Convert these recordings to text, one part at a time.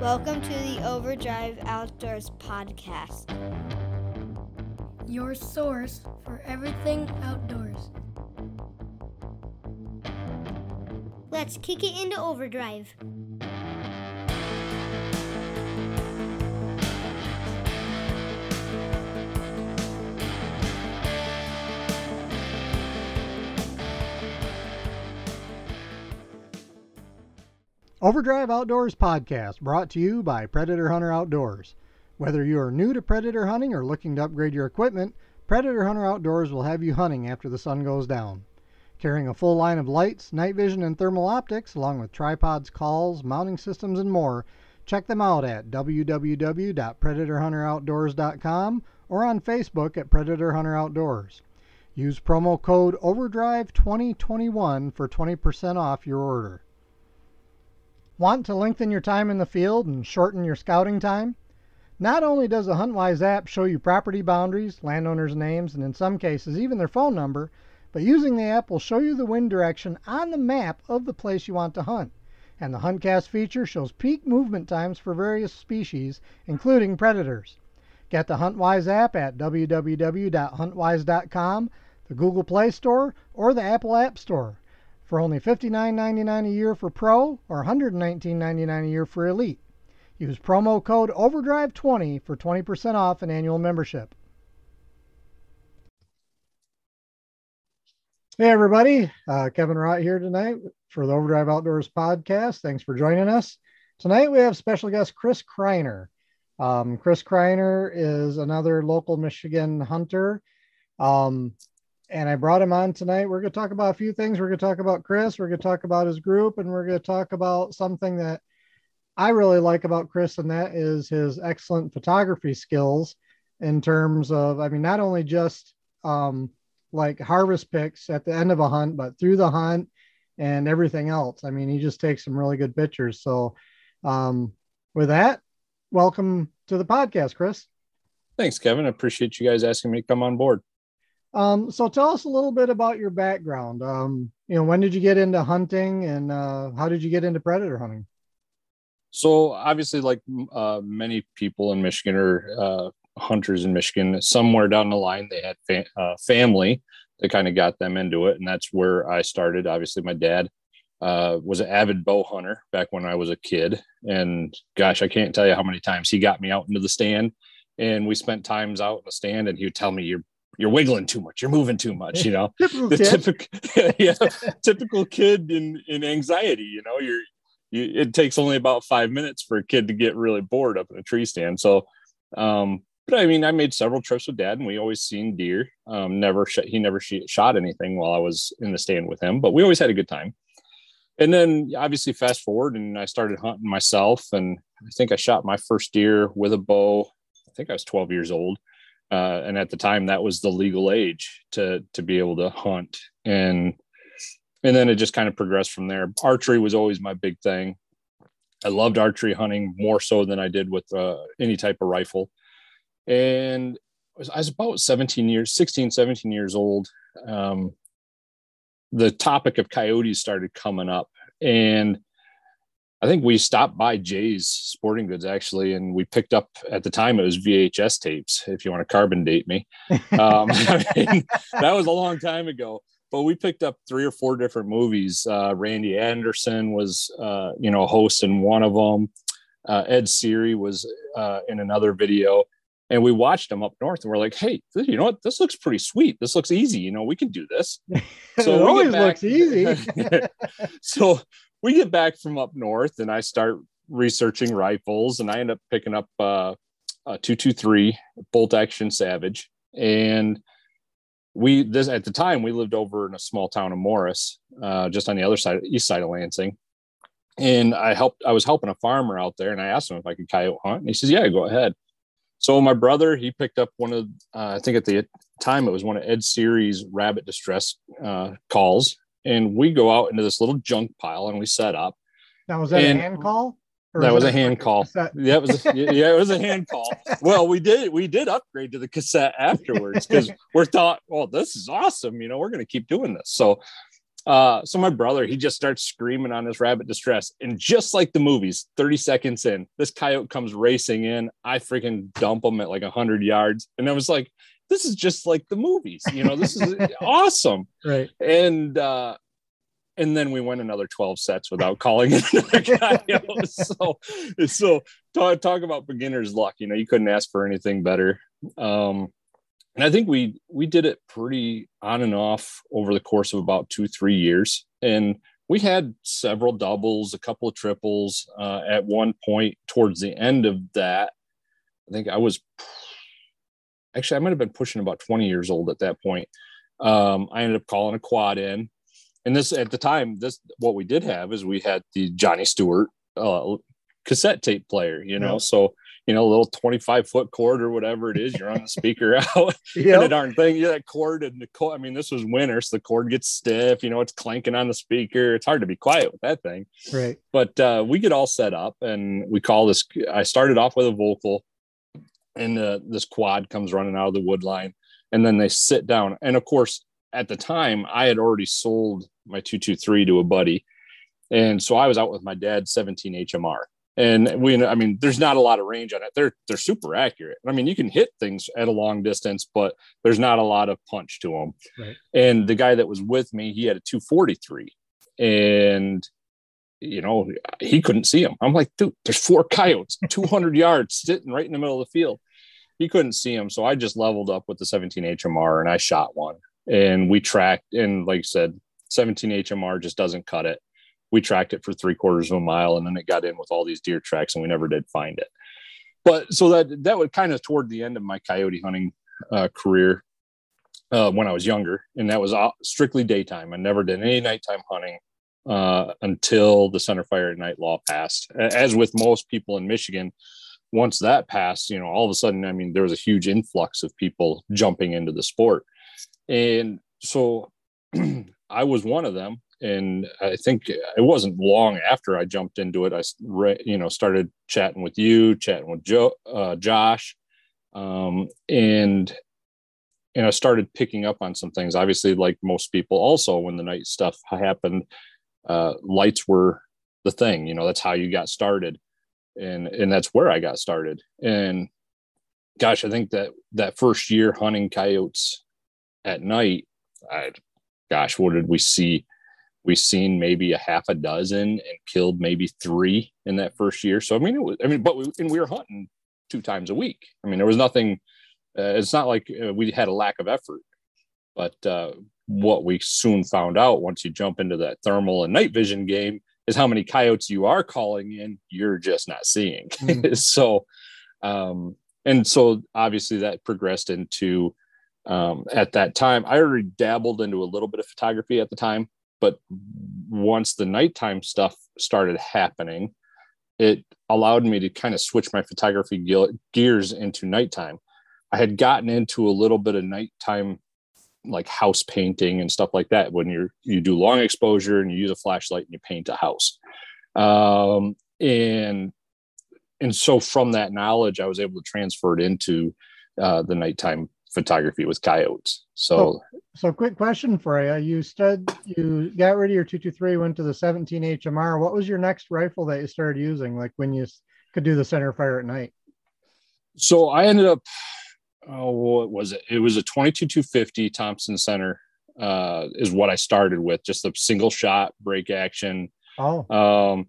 Welcome to the Overdrive Outdoors podcast. your source for everything outdoors. Let's kick it into overdrive. Overdrive Outdoors podcast brought to you by Predator Hunter Outdoors. Whether you are new to predator hunting or looking to upgrade your equipment, Predator Hunter Outdoors will have you hunting after the sun goes down. Carrying a full line of lights, night vision, and thermal optics, along with tripods, calls, mounting systems, and more, check them out at www.predatorhunteroutdoors.com or on Facebook at Predator Hunter Outdoors. Use promo code OVERDRIVE2021 for 20% off your order. Want to lengthen your time in the field and shorten your scouting time? Not only does the HuntWise app show you property boundaries, landowners' names, and in some cases even their phone number, but using the app will show you the wind direction on the map of the place you want to hunt. And the HuntCast feature shows peak movement times for various species, including predators. Get the HuntWise app at www.huntwise.com, the Google Play Store, or the Apple App Store for only $59.99 a year for Pro or $119.99 a year for Elite. Use promo code OVERDRIVE20 for 20% off an annual membership. Hey, everybody. Uh, Kevin Rott here tonight for the Overdrive Outdoors podcast. Thanks for joining us. Tonight we have special guest Chris Kreiner. Um, Chris Kreiner is another local Michigan hunter. Um, and I brought him on tonight. We're going to talk about a few things. We're going to talk about Chris. We're going to talk about his group, and we're going to talk about something that I really like about Chris, and that is his excellent photography skills in terms of, I mean, not only just um, like harvest pics at the end of a hunt, but through the hunt and everything else. I mean, he just takes some really good pictures. So, um, with that, welcome to the podcast, Chris. Thanks, Kevin. I appreciate you guys asking me to come on board. Um, so tell us a little bit about your background. Um, you know, when did you get into hunting and uh, how did you get into predator hunting? So obviously, like uh, many people in Michigan or uh, hunters in Michigan, somewhere down the line they had fa- uh, family that kind of got them into it, and that's where I started. Obviously, my dad uh, was an avid bow hunter back when I was a kid, and gosh, I can't tell you how many times he got me out into the stand, and we spent times out in the stand, and he would tell me, "You're you're wiggling too much. You're moving too much. You know, Typical the typical, yeah, typical kid in in anxiety. You know, you're you, it takes only about five minutes for a kid to get really bored up in a tree stand. So, um, but I mean, I made several trips with dad, and we always seen deer. Um, never sh- he never sh- shot anything while I was in the stand with him, but we always had a good time. And then obviously fast forward, and I started hunting myself, and I think I shot my first deer with a bow. I think I was 12 years old uh, and at the time that was the legal age to to be able to hunt. And and then it just kind of progressed from there. Archery was always my big thing. I loved archery hunting more so than i did with uh, any type of rifle. And I was, about 17 years 16 17 years old. Um, the topic of coyotes started coming up. And I think we stopped by Jay's Sporting Goods actually, and we picked up at the time it was VHS tapes. If you want to carbon date me, um, I mean, that was a long time ago. But we picked up three or four different movies. Uh, Randy Anderson was, uh, you know, a host in one of them. Uh, Ed Sceery was uh, in another video, and we watched them up north. And we're like, "Hey, you know what? This looks pretty sweet. This looks easy. You know, we can do this." So it always back- looks easy. so we get back from up north and I start researching rifles and I end up picking up uh, a 223 bolt action savage. And we, this at the time, we lived over in a small town of Morrice, uh, just on the other side, east side of Lansing. And I helped, I was helping a farmer out there and I asked him if I could coyote hunt. And he says, Yeah, go ahead. So my brother, he picked up one of, uh, I think at the time it was one of Ed Sceery's rabbit distress uh, calls and we go out into this little junk pile and we set up. Now, was that And- a hand call? That was a hand call. cassette? Yeah, it was. A, yeah, it was a hand call. Well, we did we did upgrade to the cassette afterwards because we're thought, well, this is awesome. You know, we're going to keep doing this. So, Uh, so my brother, he just starts screaming on his rabbit distress. And just like the movies, 30 seconds in, this coyote comes racing in. I freaking dump him at like 100 yards. And I was like, this is just like the movies. You know, this is awesome. Right. And, uh, and then we went another 12 sets without calling it another coyote. so, so talk, talk about beginner's luck. You know, you couldn't ask for anything better. Um, and I think we we did it pretty on and off over the course of about two three years, and we had several doubles, a couple of triples. Uh, at one point towards the end of that, I think I was actually I might have been pushing about twenty years old at that point. Um, I ended up calling a quad in, and this at the time this what we did have is we had the Johnny Stewart uh, cassette tape player, you know, so you know, a little 25 foot cord or whatever it is, you're on the speaker out yep. and the darn thing, yeah, that cord and the cord. I mean, this was winter, so the cord gets stiff, you know, it's clanking on the speaker. It's hard to be quiet with that thing. Right. But uh, we get all set up and we call this. I started off with a vocal and uh, this quad comes running out of the wood line and then they sit down. And of course, at the time, I had already sold my 223 to a buddy. And so I was out with my dad 17 HMR and we i mean there's not a lot of range on it. They're they're super accurate. I mean you can hit things at a long distance but there's not a lot of punch to them right. and the guy that was with me he had a 243 and you know he couldn't see him i'm like dude there's four coyotes 200 yards sitting right in the middle of the field he couldn't see him. So i just leveled up with the 17 hmr and i shot one. And we tracked and like i said 17 hmr just doesn't cut it. We tracked it for three quarters of a mile and then it got in with all these deer tracks and we never did find it. But so that that was kind of toward the end of my coyote hunting uh, career uh, when i was younger. And that was strictly daytime. I never did any nighttime hunting uh, until the center fire at night law passed. As with most people in michigan once that passed you know all of a sudden i mean there was a huge influx of people jumping into the sport and so i was one of them and I think it wasn't long after I jumped into it. I, you know, started chatting with you, chatting with Joe, uh, Josh, um, and and I started picking up on some things. Obviously, like most people, also when the night stuff happened, uh, lights were the thing. You know, that's how you got started, and and that's where I got started. And gosh, I think that that first year hunting coyotes at night, I, gosh, what did we see? we've seen maybe a half a dozen and killed maybe three in that first year. So I mean, it was, I mean, but we and we were hunting two times a week. I mean, there was nothing. Uh, it's not like uh, we had a lack of effort, but uh, what we soon found out once you jump into that thermal and night vision game is how many coyotes you are calling in. You're just not seeing. Mm. so, um, and so obviously that progressed into. Um, at that time, I already dabbled into a little bit of photography at the time, but once the nighttime stuff started happening, it allowed me to kind of switch my photography gears into nighttime. I had gotten into a little bit of nighttime like house painting and stuff like that when you're you do long exposure and you use a flashlight and you paint a house um, and and so from that knowledge i was able to transfer it into uh, the nighttime photography with coyotes. So, so, so quick question for you. You stud, you got rid of your 223, went to the 17 HMR. What was your next rifle that you started using? Like when you could do the center fire at night? So I ended up, oh, what was it? It was a 22 250 Thompson center, uh, is what I started with, just a single shot break action. Oh. Um,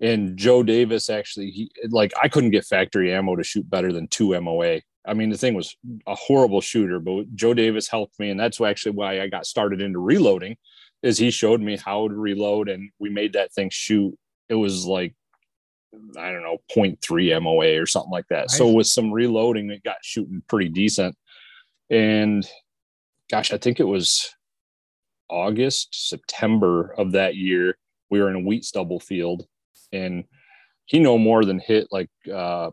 and Joe Davis actually, he like I couldn't get factory ammo to shoot better than two MOA. I mean, the thing was a horrible shooter, but Joe Davis helped me, and that's actually why I got started into reloading. Is he showed me how to reload, and we made that thing shoot. It was like I don't know 0.3 MOA or something like that. Nice. So with some reloading, it got shooting pretty decent. And gosh, I think it was August, September of that year. We were in a wheat stubble field, and he no more than hit like uh,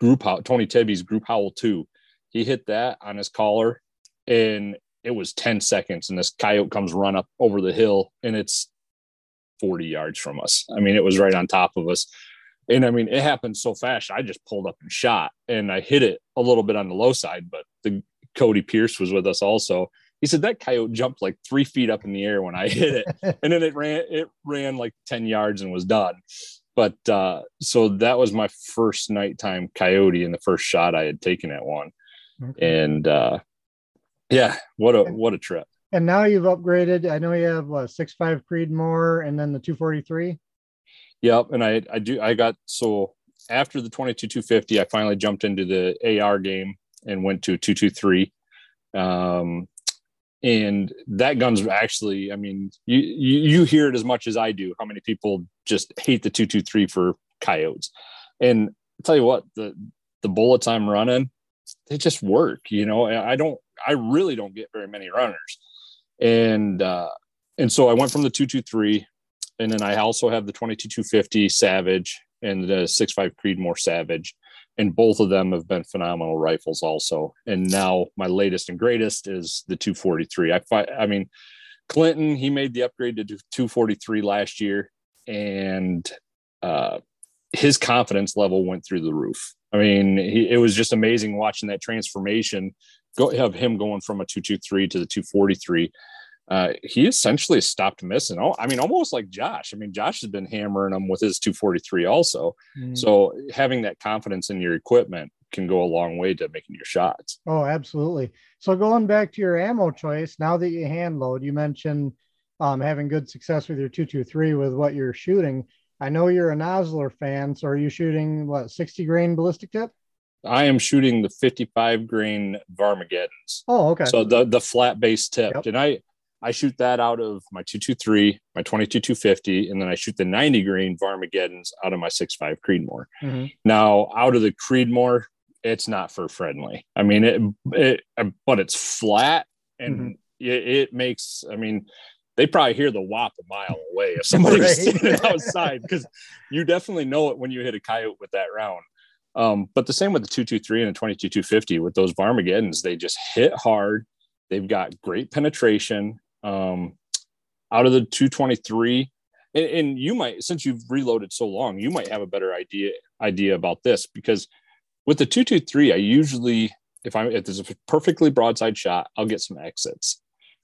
group howl, Tony Tibby's group howl two. He hit that on his collar and it was 10 seconds. And this coyote comes run up over the hill and it's 40 yards from us. I mean, it was right on top of us. And I mean, it happened so fast. I just pulled up and shot and I hit it a little bit on the low side, but the Cody Pierce was with us also. He said that coyote jumped like three feet up in the air when I hit it, and then it ran it ran like ten yards and was done. But uh, so that was my first nighttime coyote and the first shot I had taken at one, okay. and uh, yeah, what a what a trip. And now you've upgraded. I know you have what six five Creedmoor and then the two forty three. Yep, and I I do I got so after the 22 250 I finally jumped into the AR game and went to 223 um and that gun's actually i mean you, you, you hear it as much as i do how many people just hate the 223 for coyotes. And I'll tell you what the the bullets i'm running they just work you know i don't i really don't get very many runners. And uh and so i went from the 223 and then i also have the 22 250 savage and the 6.5 creedmoor savage and both of them have been phenomenal rifles also. And now my latest and greatest is the 243 i find i mean clinton he made the upgrade to 243 last year and uh, his confidence level went through the roof. I mean he, it was just amazing watching that transformation go have him going from a 223 to the 243 uh, he essentially stopped missing. Oh, I mean, almost like Josh. I mean, Josh has been hammering them with his 243 also. Mm. So having that confidence in your equipment can go a long way to making your shots. Oh, absolutely. So going back to your ammo choice, now that you hand load, you mentioned um, having good success with your 223 with what you're shooting. I know you're a Nosler fan. So are you shooting what 60 grain ballistic tip? I am shooting the 55 grain Varmageddons. Oh, okay. So the the flat base tipped, yep. and I I shoot that out of my 223, my 22 250, and then I shoot the 90 grain Varmageddons out of my 6.5 Creedmoor. Mm-hmm. Now, out of the Creedmoor, it's not for friendly. I mean, it, it but it's flat and mm-hmm. it, it, makes, I mean, they probably hear the whop a mile away if somebody's right. standing outside because you definitely know it when you hit a coyote with that round. Um, but the same with the 223 and the 22 250 with those Varmageddons, they just hit hard. They've got great penetration um, out of the 223 and, and, you might since you've reloaded so long you might have a better idea idea about this because with the 223 i usually if i'm if there's a perfectly broadside shot i'll get some exits.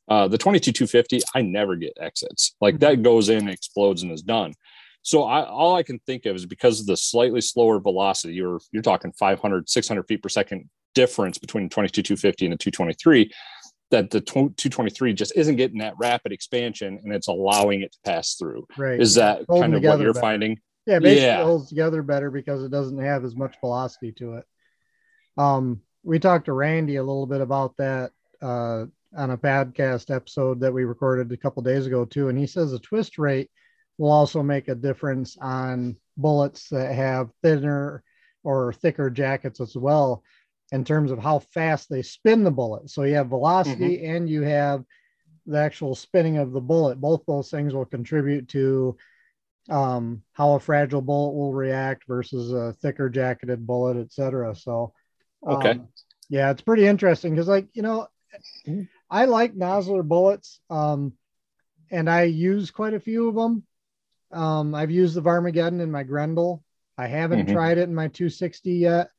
Uh, the 22 250 i never get exits. Like that mm-hmm. goes in explodes and is done. So I, all i can think of is because of the slightly slower velocity you're you're talking 500 600 feet per second difference between the 22 250 and the 223 that the 223 just isn't getting that rapid expansion and it's allowing it to pass through. Right. Is that kind of what you're better. finding? Yeah, basically yeah. it holds together better because it doesn't have as much velocity to it. Um, we talked to Randy a little bit about that uh, on a podcast episode that we recorded a couple days ago too, and he says the twist rate will also make a difference on bullets that have thinner or thicker jackets as well in terms of how fast they spin the bullet. So you have velocity mm-hmm. and you have the actual spinning of the bullet. Both those things will contribute to um, how a fragile bullet will react versus a thicker jacketed bullet, etc. So, um, okay, yeah, it's pretty interesting because, like, you know, I like Nosler bullets, um, and I use quite a few of them. Um, I've used the Varmageddon in my Grendel. I haven't mm-hmm. tried it in my 260 yet.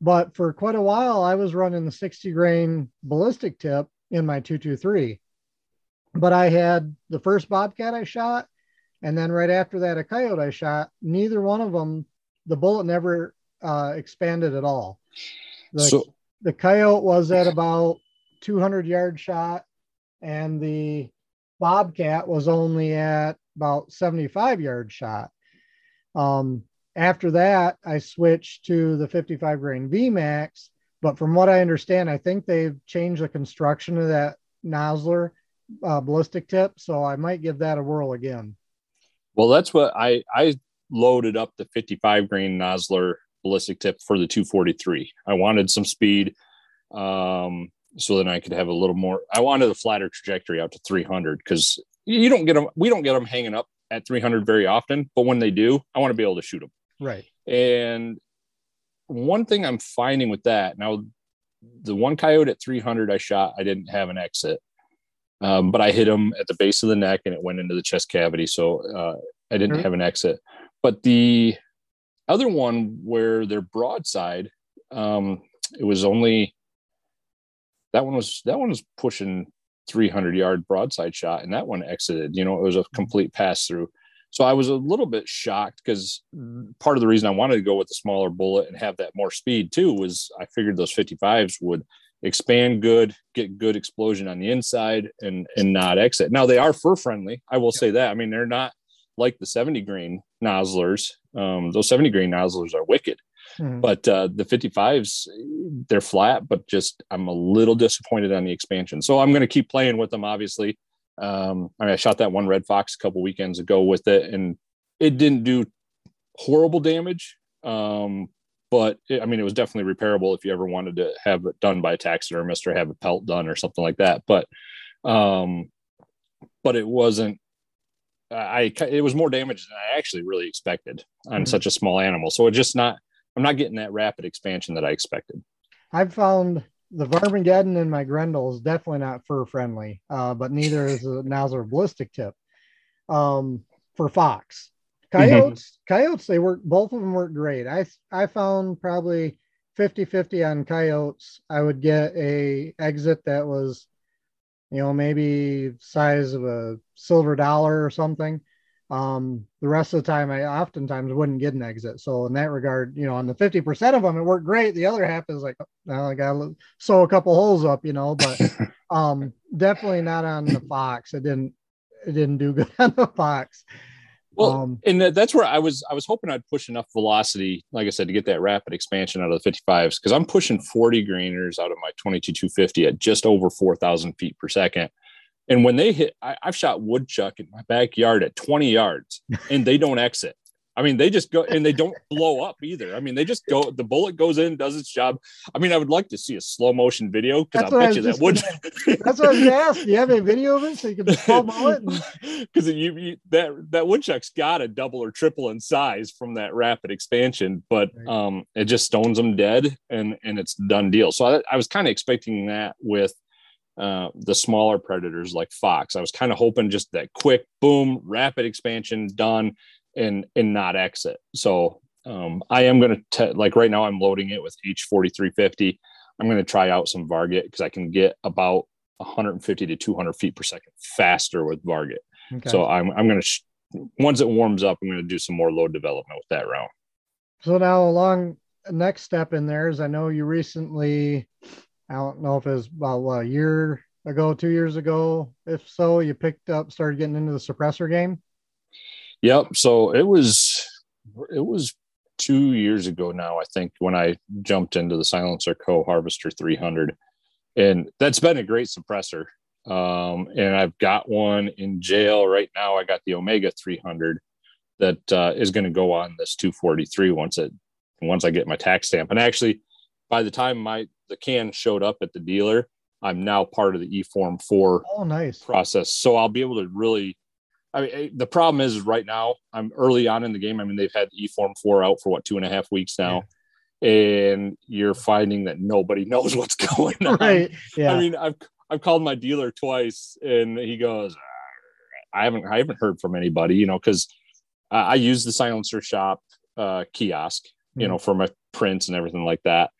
But for quite a while, I was running the 60 grain ballistic tip in my 223. But I had the first bobcat I shot, and then right after that, a coyote I shot. Neither one of them, the bullet never uh, expanded at all. The, so, the coyote was at about 200 yard shot, and the bobcat was only at about 75 yard shot. Um, after that, I switched to the 55 grain VMAX. But from what I understand, I think they've changed the construction of that Nosler uh, ballistic tip. So I might give that a whirl again. Well, that's what I I loaded up the 55 grain Nosler ballistic tip for the 243. I wanted some speed, um, so then I could have a little more. I wanted a flatter trajectory out to 300 because you don't get them. We don't get them hanging up at 300 very often, but when they do, I want to be able to shoot them. Right. And one thing I'm finding with that now, the one coyote at 300 I shot, I didn't have an exit, um, but I hit him at the base of the neck and it went into the chest cavity. So uh, I didn't mm-hmm. have an exit. But the other one where they're broadside, um, it was only that one was that one was pushing 300 yard broadside shot, and that one exited. You know, it was a complete pass through. So I was a little bit shocked because part of the reason I wanted to go with the smaller bullet and have that more speed too was I figured those 55s would expand good, get good explosion on the inside, and and not exit. Now they are fur friendly. I will say that. I mean, they're not like the 70 green Noslers. Um, those 70 green Noslers are wicked. Mm-hmm. But uh, the 55s, they're flat, but just I'm a little disappointed on the expansion. So I'm going to keep playing with them, obviously. Um, I mean, I shot that one red fox a couple weekends ago with it, and it didn't do horrible damage. Um, but it, I mean, it was definitely repairable if you ever wanted to have it done by a taxidermist or have a pelt done or something like that. But, um, but it wasn't I it was more damage than I actually really expected on mm-hmm. such a small animal. So it's just not I'm not getting that rapid expansion that I expected. I've found the Varmageddon and my Grendel is definitely not fur friendly, uh, but neither is a Nosler ballistic tip. Um, for fox, coyotes, mm-hmm. coyotes, they work. Both of them work great. I I found probably 50-50 on coyotes. I would get a exit that was, you know, maybe size of a silver dollar or something. Um, the rest of the time, I oftentimes wouldn't get an exit. So in that regard, you know, on the 50% of them, it worked great. The other half is like, well, I got to sew a couple holes up, you know, but um, definitely not on the Fox. It didn't, it didn't do good on the Fox. Well, um, and that's where I was, I was hoping I'd push enough velocity, like I said, to get that rapid expansion out of the 55s. Cause I'm pushing 40 grainers out of my 22, 250 at just over 4,000 feet per second. And when they hit, I, have shot woodchuck in my backyard at 20 yards and they don't exit. I mean, they just go and they don't blow up either. I mean, they just go, the bullet goes in, does its job. I mean, I would like to see a slow motion video because I bet you that would. that's what I was asked. Do you have a video of it so you can slow it? Because you, you, that, that woodchuck's got a double or triple in size from that rapid expansion, but um, it just stones them dead and, and it's done deal. So I, I was kind of expecting that with uh, the smaller predators like fox. I was kind of hoping just that quick boom, rapid expansion done and and not exit. So um, I am going to like right now I'm loading it with H4350. I'm going to try out some Varget because I can get about 150 to 200 feet per second faster with Varget. Okay. So I'm I'm going to sh- once it warms up, I'm going to do some more load development with that round. So now along next step in there is I know you recently I don't know if it was about what, a year ago, two years ago. If so, you picked up, started getting into the suppressor game. Yep. So it was, it was two years ago now, I think, when I jumped into the Silencer Co. Harvester 300, and that's been a great suppressor. Um, and I've got one in jail right now. I got the Omega 300 that uh, is going to go on this 243 once it once I get my tax stamp. And actually, by the time my the can showed up at the dealer, I'm now part of the E Form Four. Oh, nice process. So I'll be able to really. I mean, the problem is right now I'm early on in the game. I mean, they've had the E Form Four out for what two and a half weeks now. Yeah. And you're finding that nobody knows what's going on. Right. Yeah. I mean, I've I've called my dealer twice, and he goes, "I haven't I haven't heard from anybody." You know, because I, I use the silencer shop uh, kiosk, you mm-hmm. know, for my prints and everything like that.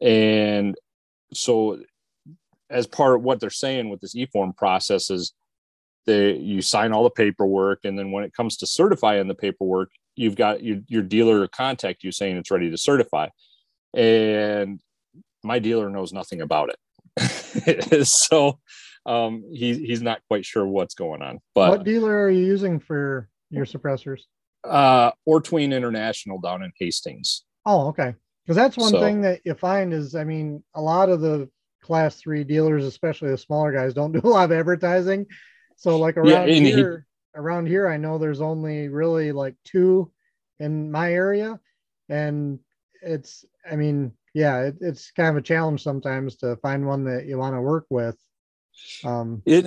And so, as part of what they're saying with this e-form process is they you sign all the paperwork, and then when it comes to certifying the paperwork, you've got your your dealer contact you saying it's ready to certify, and my dealer knows nothing about it. so um, he, he's not quite sure what's going on. But what dealer are you using for your suppressors? Uh, Ortween International down in Hastings. Oh, okay. Because that's one so, thing that you find is, I mean, a lot of the class three dealers, especially the smaller guys, don't do a lot of advertising. So like around yeah, here, he, around here, I know there's only really like two in my area, and it's, I mean, yeah, it, it's kind of a challenge sometimes to find one that you want to work with. Um, it,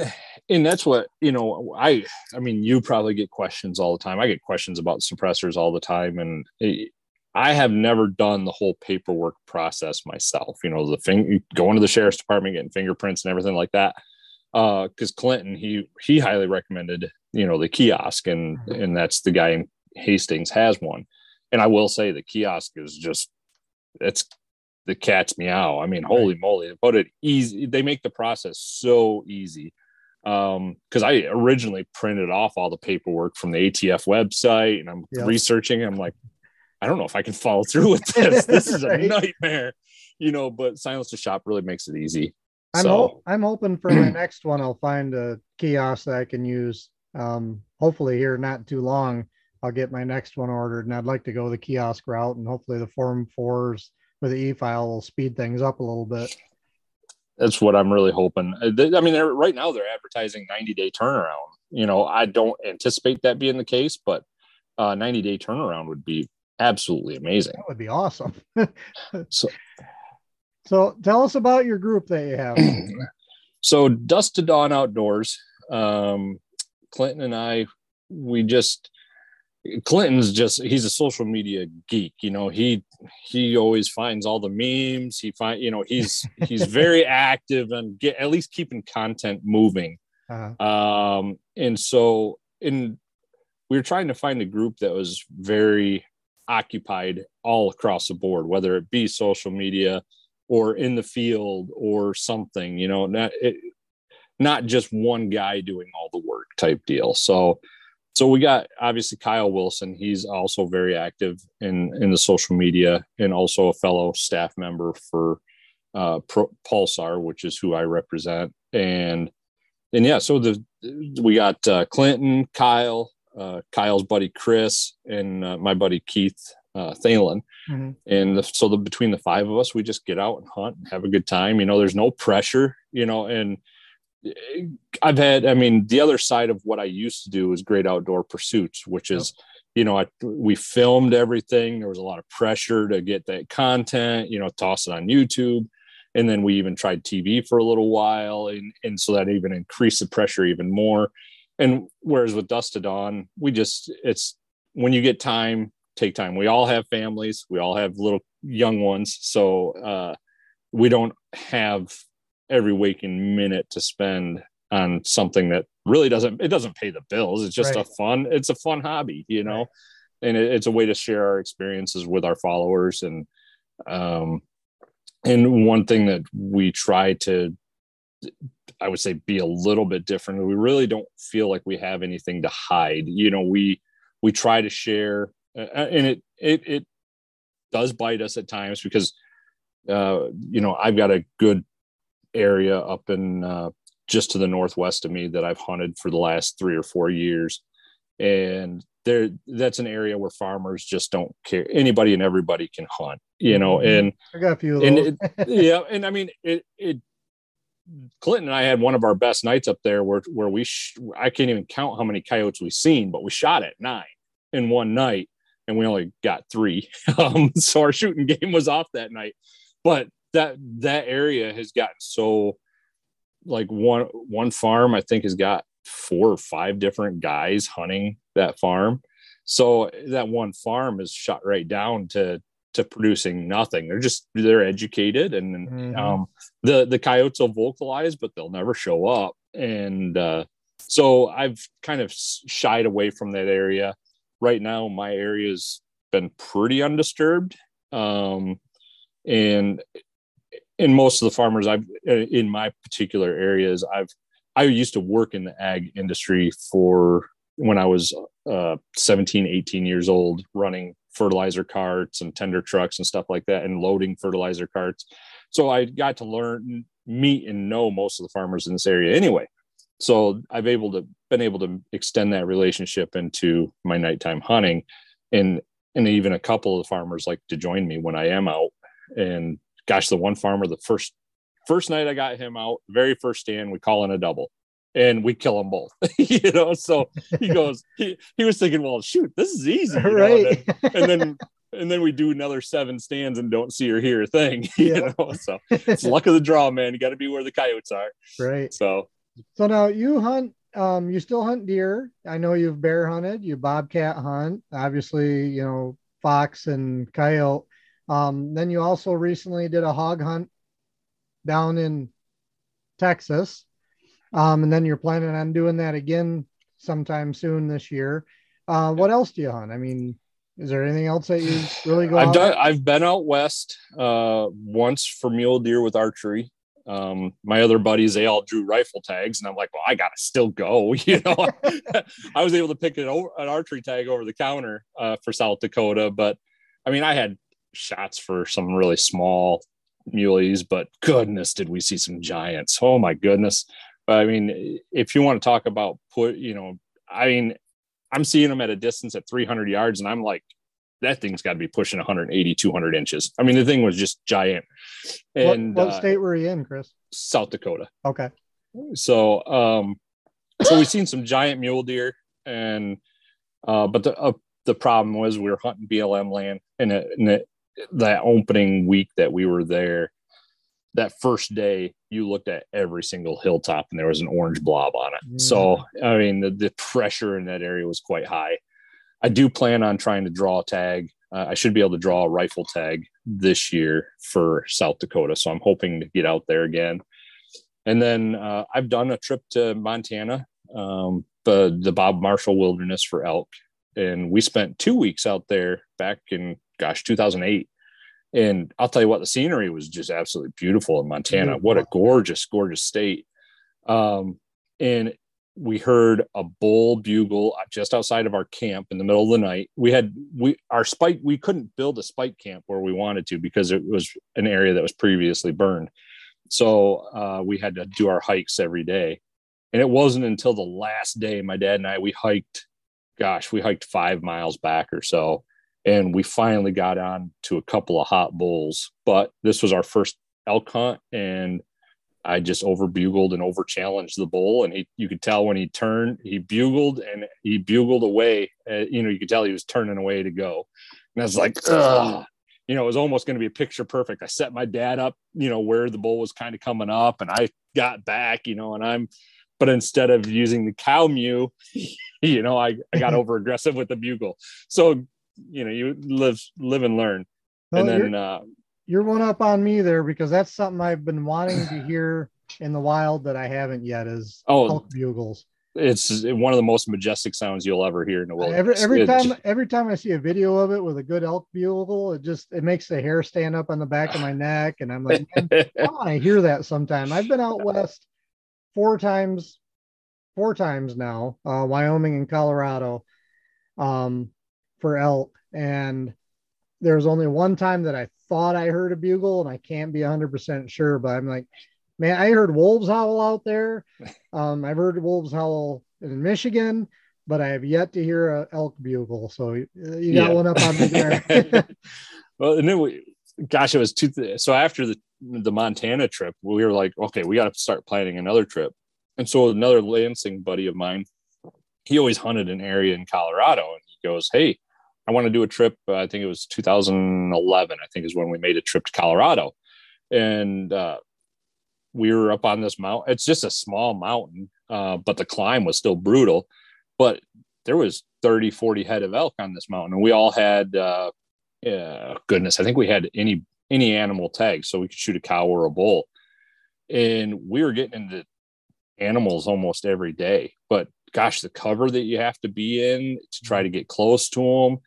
and that's what you know. I, I mean, you probably get questions all the time. I get questions about suppressors all the time, and it, I have never done the whole paperwork process myself. You know, the thing going to the sheriff's department, getting fingerprints and everything like that. Because uh, Clinton, he he highly recommended you know the kiosk, and mm-hmm. and that's the guy in Hastings has one. And I will say the kiosk is just it's the cat's meow. I mean, holy moly, they put it easy. They make the process so easy. um because i originally printed off all the paperwork from the atf website and i'm Yep. researching i'm like i don't know if i can follow through with this this is a nightmare you know but Silencer Shop really makes it easy I'm so ho- I'm hoping for my next one I'll find a kiosk that I can use. Um, hopefully here not too long I'll get my next one ordered, and I'd like to go the kiosk route, and hopefully the Form Fours with the e-file will speed things up a little bit. that's what i'm really hoping Uh, i mean they're right now they're advertising 90 day turnaround you know i don't anticipate that being the case but uh 90 day turnaround would be absolutely amazing That would be awesome. so So tell us about your group that you have. so dust to dawn outdoors um clinton and i we just clinton's just he's a social media geek you know he he always finds all the memes he find you know he's he's very active and get at least keeping content moving Uh, um and so in we were trying to find a group that was very occupied all across the board whether it be social media or in the field or something you know not it, not just one guy doing all the work type deal. So so we got obviously Kyle Wilson he's also very active in in the social media and also a fellow staff member for uh Pro, Pulsar which is who I represent. And and yeah so the we got uh, Clinton Kyle uh, Kyle's buddy Chris and uh, my buddy Keith uh, Thalen. Mhm. and the, so the between the five of us we just get out and hunt and have a good time. You know there's no pressure you know and eh, i've had i mean the other side of what i used to do was great outdoor pursuits which is you know I, we filmed everything. There was a lot of pressure to get that content you know toss it on youtube. And then we even tried tv for a little while. And and so that even increased the pressure even more and whereas with dust to dawn we just it's when you get time take time. We all have families. We all have little young ones. So uh we don't have every waking minute to spend on something that really doesn't it doesn't pay the bills. It's just Right. a fun it's a fun hobby you know? And it, it's a way to share our experiences with our followers. And um and one thing that we try to i would say be a little bit different. We really don't feel like we have anything to hide. You know we we try to share uh, and it it it does bite us at times because uh you know i've got a good area up in uh just to the northwest of me that i've hunted for the last three or four years. And there that's an area where farmers just don't care. Anybody and everybody can hunt you know Mhm. and I got a few and it, yeah and i mean it it clinton and i had one of our best nights up there where where we sh- i can't even count how many coyotes we've seen but we shot at nine in one night and we only got three. Um so our shooting game was off that night but that that area has gotten so like one one farm i think has got four or five different guys hunting that farm. So that one farm is shut right down to to producing nothing. They're just they're educated and Mhm. um the the coyotes will vocalize but they'll never show up. And uh so i've kind of shied away from that area. Right now my area's been pretty undisturbed. Um and in most of the farmers i've in my particular areas i've i used to work in the ag industry for when i was uh 17 18 years old running fertilizer carts and tender trucks and stuff like that and loading fertilizer carts. So i got to learn meet and know most of the farmers in this area anyway. So i've able to been able to extend that relationship into my nighttime hunting. And and even a couple of the farmers like to join me when i am out. And gosh the one farmer the first first night i got him out very first stand we call in a double and we kill them both you know so he goes he, he was thinking well shoot this is easy know, right. then- and then and then we do another seven stands and don't see or hear a thing you Yeah. know so it's luck of the draw man you got to be where the coyotes are right. so So now you hunt, um, you still hunt deer. I know you've bear hunted, you bobcat hunt, obviously, you know, fox and coyote. Um, then you also recently did a hog hunt down in Texas. Um, and then you're planning on doing that again sometime soon this year. Uh, what else do you hunt? I mean, is there anything else that you really go I've out? done I've been out west uh once for mule deer with archery. Um, my other buddies, they all drew rifle tags, and I'm like, well, I gotta still go. You know, I was able to pick an, an archery tag over the counter uh, for South Dakota, but I mean, I had shots for some really small muleys, but goodness, did we see some giants? Oh my goodness! But I mean, if you want to talk about put, you know, I mean, I'm seeing them at a distance at 300 yards, and I'm like, that thing's got to be pushing 180, 200 inches. I mean, the thing was just giant. And what, what uh, state were you in, Chris? South Dakota. Okay. So, um, so we've seen some giant mule deer, and uh, but the uh, the problem was we were hunting BLM land, and, it, and it, that opening week that we were there, that first day, you looked at every single hilltop, and there was an orange blob on it. Mm. So, I mean, the, the pressure in that area was quite high. I do plan on trying to draw a tag. Uh, I should be able to draw a rifle tag this year for South Dakota. So I'm hoping to get out there again. And then uh, I've done a trip to Montana, um, the, the Bob Marshall Wilderness for elk. And we spent two weeks out there back in, gosh, 2008. And I'll tell you what, the scenery was just absolutely beautiful in Montana. What a gorgeous, gorgeous state. Um, and we heard a bull bugle just outside of our camp in the middle of the night. We had we our spike we couldn't build a spike camp where we wanted to because it was an area that was previously burned. So uh, we had to do our hikes every day, and it wasn't until the last day my dad and I we hiked. Gosh, we hiked five miles back or so, and we finally got on to a couple of hot bulls. But this was our first elk hunt, and I just over bugled and over challenged the bull, and he you could tell when he turned, he bugled and he bugled away. Uh, you know, you could tell he was turning away to go, and I was like, Ugh. you know, it was almost going to be a picture perfect. I set my dad up, you know, where the bull was kind of coming up, and I got back, you know, and I'm, but instead of using the cow mew, you know, I, I got over aggressive with the bugle. So, you know, you live live and learn. Well, and then uh, you're one up on me there because that's something I've been wanting to hear in the wild that I haven't yet is oh, elk bugles. It's one of the most majestic sounds you'll ever hear in the world. Every, every time, every time I see a video of it with a good elk bugle, it just it makes the hair stand up on the back of my neck, and I'm like, I want to hear that sometime. I've been out west four times, four times now, uh, Wyoming and Colorado, um, for elk, and there's only one time that I thought I heard a bugle, and I can't be 100% sure, but I'm like, man, I heard wolves howl out there. Um, I've heard wolves howl in Michigan, but I have yet to hear a elk bugle. So you got yeah. one up on me there. well, and then we, gosh, it was two. Th- so after the the Montana trip, we were like, okay, we got to start planning another trip. And so another Lansing buddy of mine, he always hunted an area in Colorado, and he goes, hey I want to do a trip. Uh, I think it was 2011. I think is when we made a trip to Colorado, and uh, we were up on this mountain. It's just a small mountain, uh, but the climb was still brutal. But there was 30, 40 head of elk on this mountain, and we all had, uh, goodness, I think we had any any animal tags, so we could shoot a cow or a bull. And we were getting into animals almost every day. But gosh, the cover that you have to be in to try to get close to them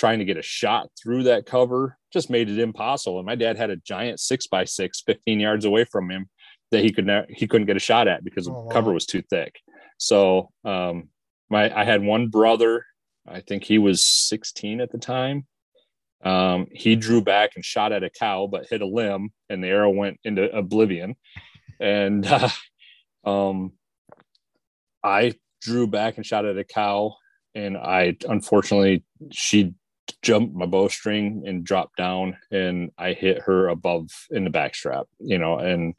trying to get a shot through that cover just made it impossible. And my dad had a giant six by six 15 yards away from him that he could not, he couldn't get a shot at because oh, the wow. cover was too thick. So um, my I had one brother, I think he was 16 at the time. Um, he drew back and shot at a cow, but hit a limb, and the arrow went into oblivion. And uh, um, I drew back and shot at a cow, and I unfortunately she jumped my bowstring and dropped down and I hit her above in the backstrap, you know, and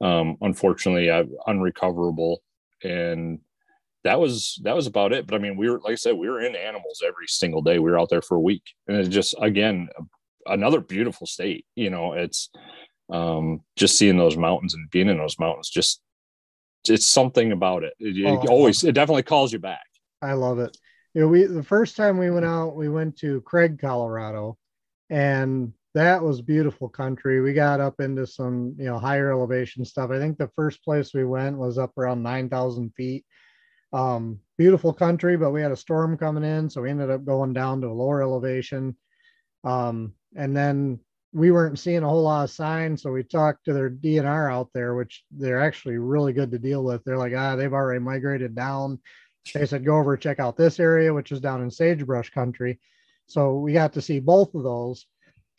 um, unfortunately I unrecoverable and that was that was about it. But I mean, we were like I said, we were in animals every single day. We were out there for a week, and it's just again another beautiful state. You know, it's um, just seeing those mountains and being in those mountains. Just it's something about it. It, it oh, always it definitely calls you back. I love it you know, we the first time we went out, we went to Craig, Colorado, and that was beautiful country. We got up into some, you know, higher elevation stuff. I think the first place we went was up around 9,000 feet. Um, beautiful country, but we had a storm coming in. So we ended up going down to a lower elevation. Um, and then we weren't seeing a whole lot of signs. So we talked to their DNR out there, which they're actually really good to deal with. They're like, ah, they've already migrated down. They said, go over, check out this area, which is down in sagebrush country. So we got to see both of those.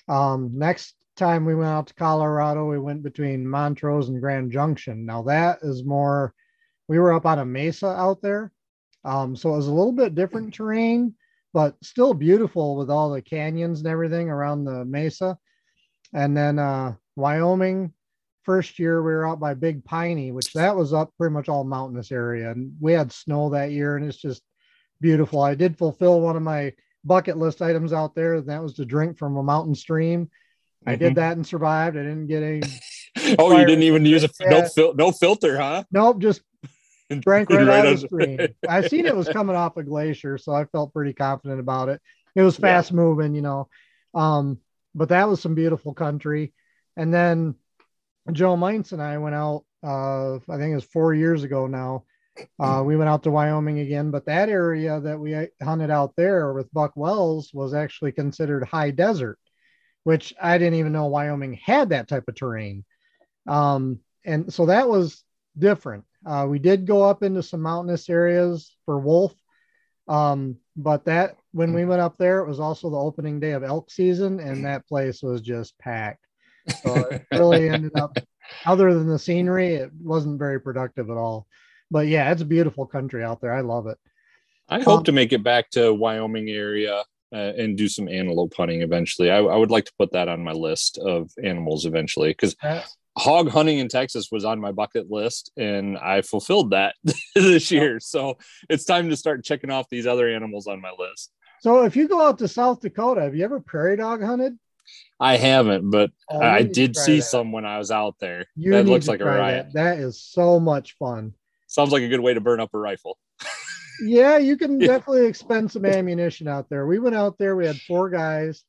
Um, next time we went out to Colorado, we went between Montrose and Grand Junction. Now that is more, we were up on a mesa out there. Um, so it was a little bit different terrain, but still beautiful with all the canyons and everything around the mesa. And then uh, Wyoming, first year we were out by Big Piney, which that was up pretty much all mountainous area. And we had snow that year and it's just beautiful. I did fulfill one of my bucket list items out there, and that was to drink from a mountain stream. Mm-hmm. I did mm-hmm. that and survived. I didn't get any. oh, you didn't even use a yeah. no, fil- no filter, huh? Nope, just drank right, right out of the stream. I seen it was coming off a glacier, so I felt pretty confident about it. It was fast yeah. moving, you know. Um, but that was some beautiful country. And then Joe Mintz and I went out, uh, I think it was four years ago now. Uh, we went out to Wyoming again, but that area that we hunted out there with Buck Wells was actually considered high desert, which I didn't even know Wyoming had that type of terrain. Um, and so that was different. Uh, we did go up into some mountainous areas for wolf, um, but that when we went up there, it was also the opening day of elk season, and that place was just packed. So it really ended up, other than the scenery, it wasn't very productive at all. But yeah, it's a beautiful country out there. I love it. I hope um, to make it back to Wyoming area uh, and do some antelope hunting eventually. I, I, would like to put that on my list of animals eventually because hog hunting in Texas was on my bucket list and I fulfilled that this year. So it's time to start checking off these other animals on my list. So if you go out to South Dakota, have you ever prairie dog hunted? I haven't, but oh, I did see that. some when I was out there. You that looks like a riot. That. that is so much fun. Sounds like a good way to burn up a rifle. yeah, you can yeah. definitely expend some ammunition out there. We went out there. We had four guys.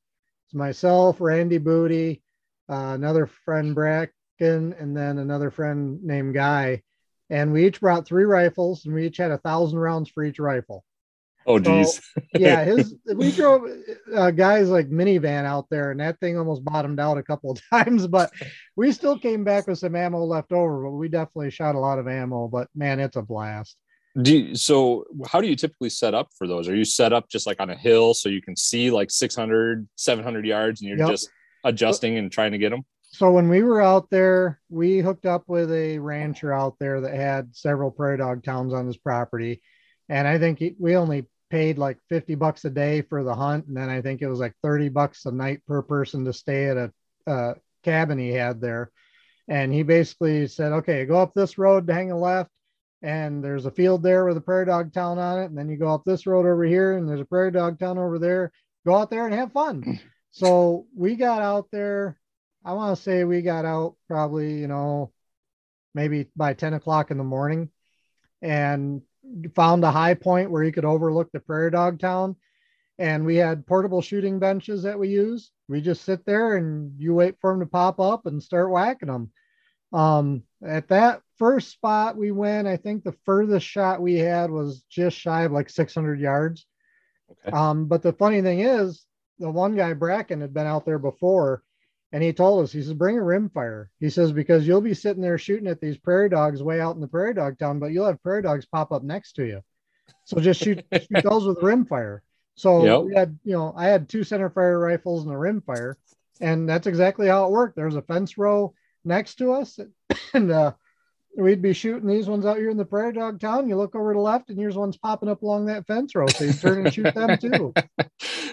It's myself, Randy Booty, uh, another friend Bracken, and then another friend named Guy. And we each brought three rifles, and we each had a thousand rounds for each rifle. Oh geez. So, yeah, his we drove uh, guys like minivan out there, and that thing almost bottomed out a couple of times, but we still came back with some ammo left over. But we definitely shot a lot of ammo. But man, it's a blast. Do you, so how do you typically set up for those? Are you set up just like on a hill so you can see like 600, 700 yards and you're yep. just adjusting and trying to get them? So when we were out there, we hooked up with a rancher out there that had several prairie dog towns on his property. And I think he, we only paid like 50 bucks a day for the hunt and then i think it was like 30 bucks a night per person to stay at a, a cabin he had there. And he basically said okay go up this road to hang a left and there's a field there with a prairie dog town on it and then you go up this road over here and there's a prairie dog town over there. Go out there and have fun. So we got out there. I want to say we got out probably you know maybe by 10 o'clock in the morning. And found a high point where you could overlook the prairie dog town. And we had portable shooting benches that we use. We just sit there and you wait for them to pop up and start whacking them um, at that first spot we went i think the furthest shot we had was just shy of like 600 yards. Okay. um, but the funny thing is the one guy bracken had been out there before and he told us, he says, bring a rimfire. He says, because you'll be sitting there shooting at these prairie dogs way out in the prairie dog town, but you'll have prairie dogs pop up next to you. So just shoot, shoot those with rimfire. So yep. we had, you know, I had two center fire rifles and a rimfire, and that's exactly how it worked. There was a fence row next to us, and uh, we'd be shooting these ones out here in the prairie dog town. You look over to the left, and here's one's popping up along that fence row. So you turn and shoot them too.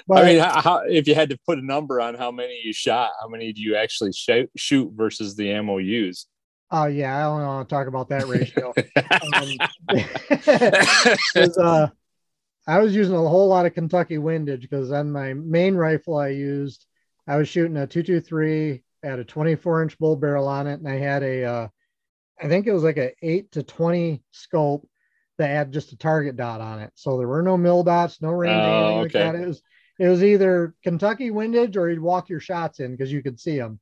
But, I mean, how, if you had to put a number on how many you shot, how many do you actually shoot, shoot versus the ammo used? Oh uh, yeah, I don't want to talk about that ratio. um, uh, I was using a whole lot of Kentucky windage because on my main rifle I used, I was shooting a 223 had a 24 inch bull barrel on it, and I had a uh, I think it was like a eight to 20 scope that had just a target dot on it. So there were no mil dots, no range, oh, okay. like that. It was it was either Kentucky windage or you'd walk your shots in because you could see them.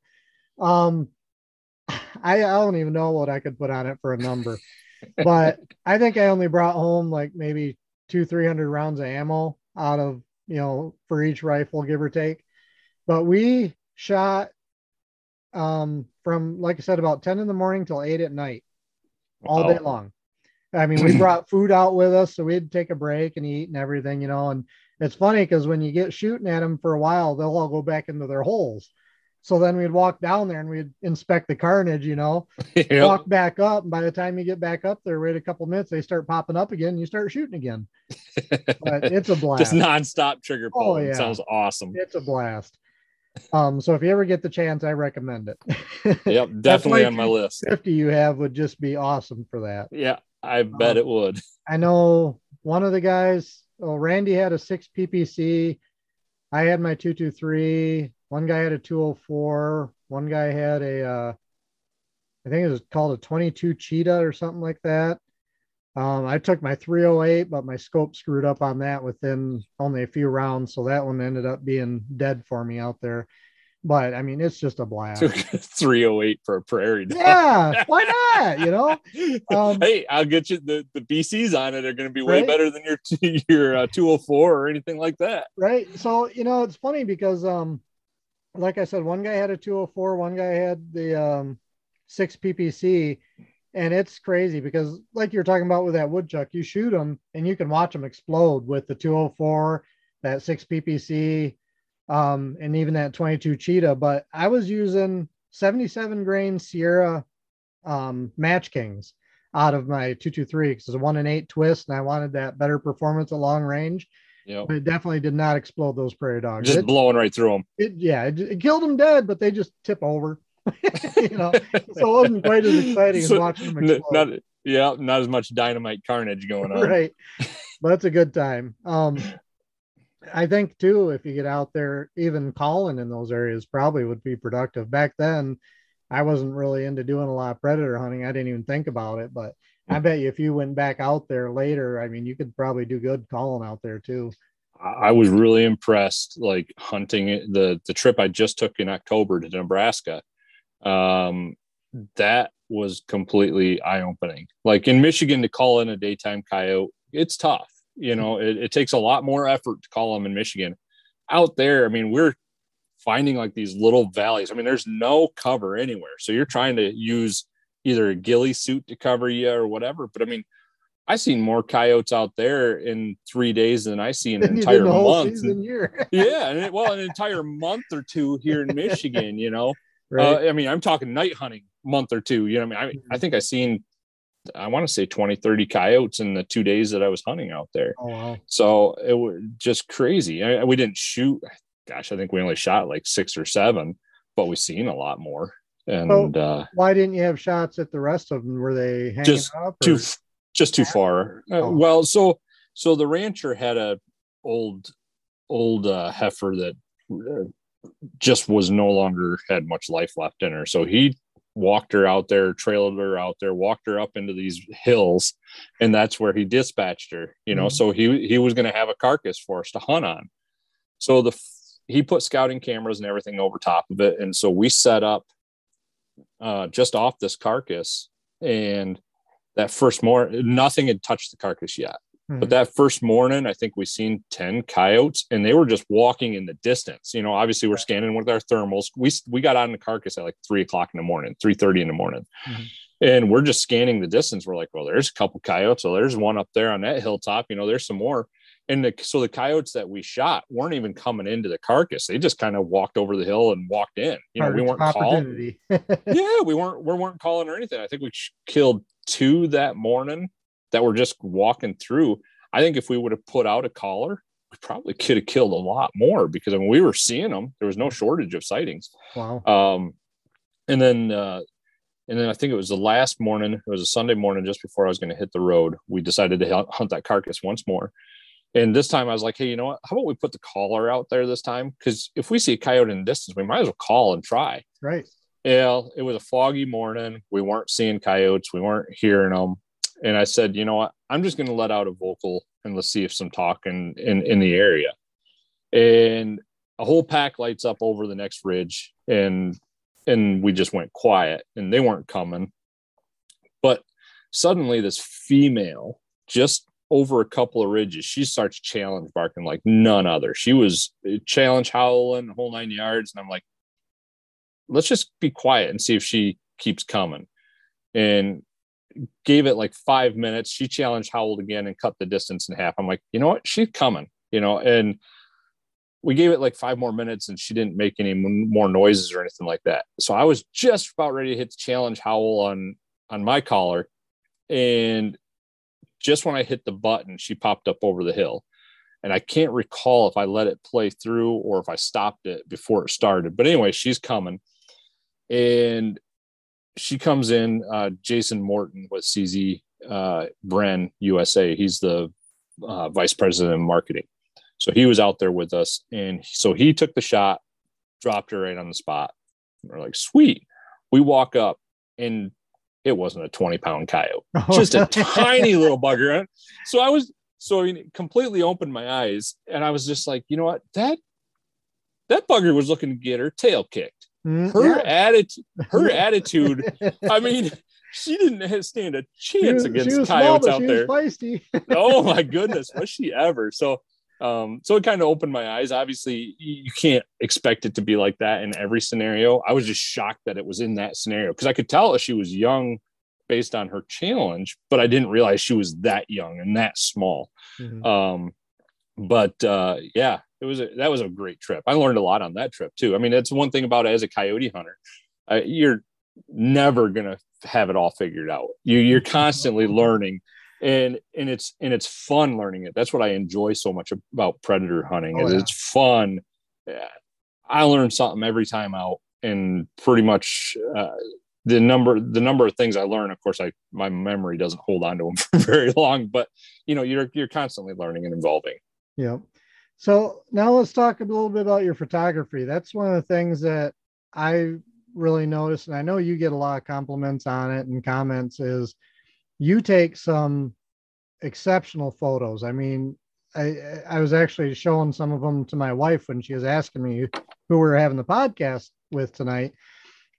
Um, I, I don't even know what I could put on it for a number, but I think I only brought home like maybe two, 300 rounds of ammo out of, you know, for each rifle, give or take. But we shot um, from like I said, about 10 in the morning till eight at night, all Wow. day long. I mean, we brought food out with us, so we'd take a break and eat and everything, you know. And it's funny because when you get shooting at them for a while, they'll all go back into their holes. So then we'd walk down there and we'd inspect the carnage, you know, Yep. walk back up. And by the time you get back up there, wait a couple minutes, they start popping up again. And you start shooting again. But it's a blast. Just nonstop trigger Oh, pulling. yeah. Sounds awesome. It's a blast. Um, so if you ever get the chance, I recommend it. Yep, definitely on my list. 50 you have would just be awesome for that. Yeah, I bet Um, it would. I know one of the guys, Oh, Randy had a six PPC. I had my 223. One guy had a 204. One guy had a, uh, I think it was called a 22 Cheetah or something like that. Um, I took my 308, but my scope screwed up on that within only a few rounds. So that one ended up being dead for me out there. But I mean, it's just a blast. 308 for a prairie dog. yeah, why not? You know, Um, hey, I'll get you the, the BCs on it are going to be way Right? better than your your uh, 204 or anything like that. right so you know it's funny because um like i said one guy had a 204 one guy had the um 6 ppc and it's crazy because like you're talking about with that woodchuck you shoot them and you can watch them explode with the 204 that 6 ppc um and even that 22 cheetah but i was using 77 grain sierra um match kings out of my 223 because it's a one and eight twist and i wanted that better performance at long range but it definitely did not explode those prairie dogs. just It, blowing right through them. it- yeah, it, it killed them dead, but they just tip over. you know, so it wasn't quite as exciting as watching them explode. not yeah, not as much dynamite carnage going on. right, but it's a good time. Um, I think too, if you get out there, even calling in those areas probably would be productive. Back then, I wasn't really into doing a lot of predator hunting. I didn't even think about it, but I bet you if you went back out there later, I mean, you could probably do good calling out there too. I I was really impressed, like hunting the the trip I just took in October to Nebraska. Um, that was completely eye opening. Like in Michigan, to call in a daytime coyote, it's tough. You know, it, it takes a lot more effort to call them in Michigan. Out there, I mean, we're finding like these little valleys. I mean, there's no cover anywhere, so you're trying to use either a ghillie suit to cover you or whatever. But I mean, I seen more coyotes out there in three days than I see in an entire month. yeah, and it, well, an entire month or two here in Michigan, you know. Right. Uh, I mean, I'm talking night hunting month or two. You know, what I mean, I, I think I seen, I want to say 20, 30 coyotes in the two days that I was hunting out there. oh wow. So it was just crazy. I, we didn't shoot. Gosh, I think we only shot like six or seven, but we seen a lot more. And uh, Why didn't you have shots at the rest of them? Were they hanging Just up? too, just too far. Uh, Oh. Well, so so the rancher had a old old uh, heifer that uh, just was no longer had much life left in her. So he walked her out there, trailed her out there, walked her up into these hills, and that's where he dispatched her. You know, Mhm. so he he was going to have a carcass for us to hunt on. So the he put scouting cameras and everything over top of it, and so we set up uh, just off this carcass, and that first morning, nothing had touched the carcass yet. But Mhm. that first morning, I think we seen 10 coyotes and they were just walking in the distance. You know, obviously we're scanning with our thermals. We we got on the carcass at like three o'clock in the morning, 3:30 in the morning. Mhm. And we're just scanning the distance. We're like, well, there's a couple coyotes. So there's one up there on that hilltop. You know, there's some more. And the, so the coyotes that we shot weren't even coming into the carcass. They just kind of walked over the hill and walked in. You know, we weren't calling yeah, we weren't we weren't calling or anything. I think we sh- killed two that morning that were just walking through. I think if we would have put out a caller, we probably could have killed a lot more because I mean we were seeing them. There was no shortage of sightings. wow. Um, and then uh, and then I think it was the last morning. It was a Sunday morning just before I was going to hit the road. We decided to hunt- that carcass once more. And this time I was like, hey, you know what? How about we put the caller out there this time? Because if we see a coyote in the distance, we might as well call and try. Right. Yeah, it was a foggy morning. We weren't seeing coyotes. We weren't hearing them. And I said, you know what? I'm just going to let out a vocal and let's see if some talk in, in, in the area. And a whole pack lights up over the next ridge and and we just went quiet and they weren't coming. But suddenly this female just over a couple of ridges, she starts challenge barking like none other. She was uh, challenge howling, the whole nine yards. And I'm like, let's just be quiet and see if she keeps coming. And gave it like five minutes. She challenged howl again and cut the distance in half. I'm like, you know what? She's coming, you know, and we gave it like five more minutes and she didn't make any more noises or anything like that. So I was just about ready to hit the challenge howl on on my caller. And just when I hit the button, she popped up over the hill. And I can't recall if I let it play through or if I stopped it before it started. But anyway, she's coming. And she comes in, uh, Jason Morton with CZ uh, Bren USA. He's the uh, vice president of marketing. So he was out there with us. And so he took the shot, dropped her right on the spot. we're like, sweet. We walk up and it wasn't a 20 pound coyote, just a tiny little bugger. So I was, so I mean, completely opened my eyes and I was just like, you know what? That, that bugger was looking to get her tail kicked. Mm, her yeah. attitude, her attitude. I mean, she didn't stand a chance was, against coyotes small, out there. Feisty. oh my goodness, was she ever? So, um, so it kind of opened my eyes. Obviously, you can't expect it to be like that in every scenario. I was just shocked that it was in that scenario because I could tell she was young based on her challenge, but I didn't realize she was that young and that small. Mm-hmm. Um, but uh, yeah, it was a, that was a great trip. I learned a lot on that trip too. I mean, that's one thing about it as a coyote hunter, uh, you're never gonna have it all figured out. You you're constantly learning, and and it's and it's fun learning it. That's what I enjoy so much about predator hunting. Oh, is yeah. It's fun. I learn something every time out, and pretty much. Uh, the number the number of things I learn, of course, I my memory doesn't hold on to them for very long, but you know, you're you're constantly learning and evolving. Yeah. So now let's talk a little bit about your photography. That's one of the things that I really noticed, and I know you get a lot of compliments on it and comments. Is you take some exceptional photos. I mean, I I was actually showing some of them to my wife when she was asking me who we we're having the podcast with tonight.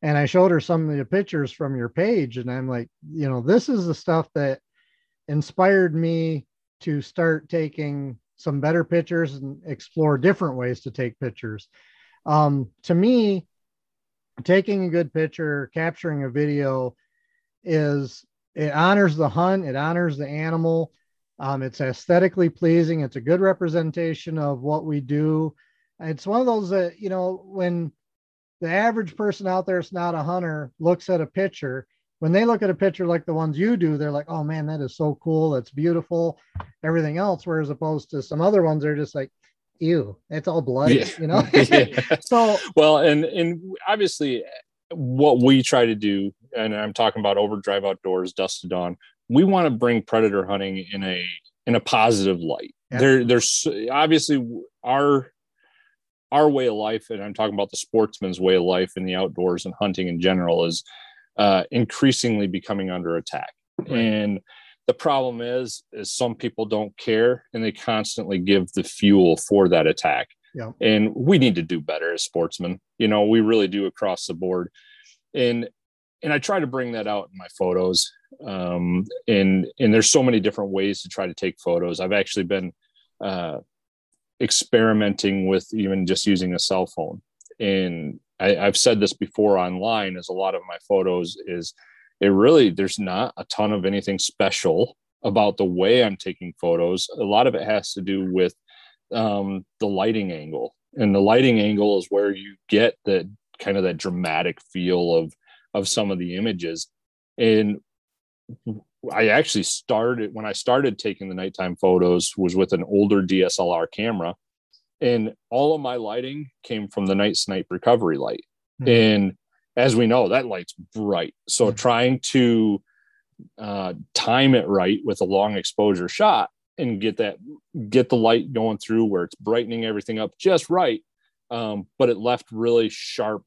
And I showed her some of the pictures from your page, and I'm like, you know, this is the stuff that inspired me to start taking some better pictures and explore different ways to take pictures. Um, to me, taking a good picture, capturing a video is it honors the hunt, it honors the animal. Um, it's aesthetically pleasing. It's a good representation of what we do. It's one of those that, you know, when the average person out there is not a hunter looks at a picture, when they look at a picture like the ones you do, they're like, oh man, that is so cool. That's beautiful. Everything else. Whereas opposed to some other ones, they're just like, ew, it's all blood, yeah. you know? so, well, and, and obviously what we try to do, and I'm talking about overdrive outdoors, dusk to dawn, we want to bring predator hunting in a, in a positive light. Yeah. There, there's obviously our, our way of life, and I'm talking about the sportsman's way of life in the outdoors and hunting in general is uh, increasingly becoming under attack. Right. And the problem is, is some people don't care and they constantly give the fuel for that attack. Yeah. And we need to do better as sportsmen. You know, we really do across the board. And and I try to bring that out in my photos. Um, and and there's so many different ways to try to take photos. I've actually been uh, experimenting with even just using a cell phone. And I, I've said this before online as a lot of my photos is it really there's not a ton of anything special about the way I'm taking photos. A lot of it has to do with um, the lighting angle, and the lighting angle is where you get the kind of that dramatic feel of of some of the images. And I actually started when I started taking the nighttime photos was with an older DSLR camera, and all of my lighting came from the night snipe recovery light mm-hmm. and as we know that light's bright so mm-hmm. trying to uh, time it right with a long exposure shot and get that get the light going through where it's brightening everything up just right um, but it left really sharp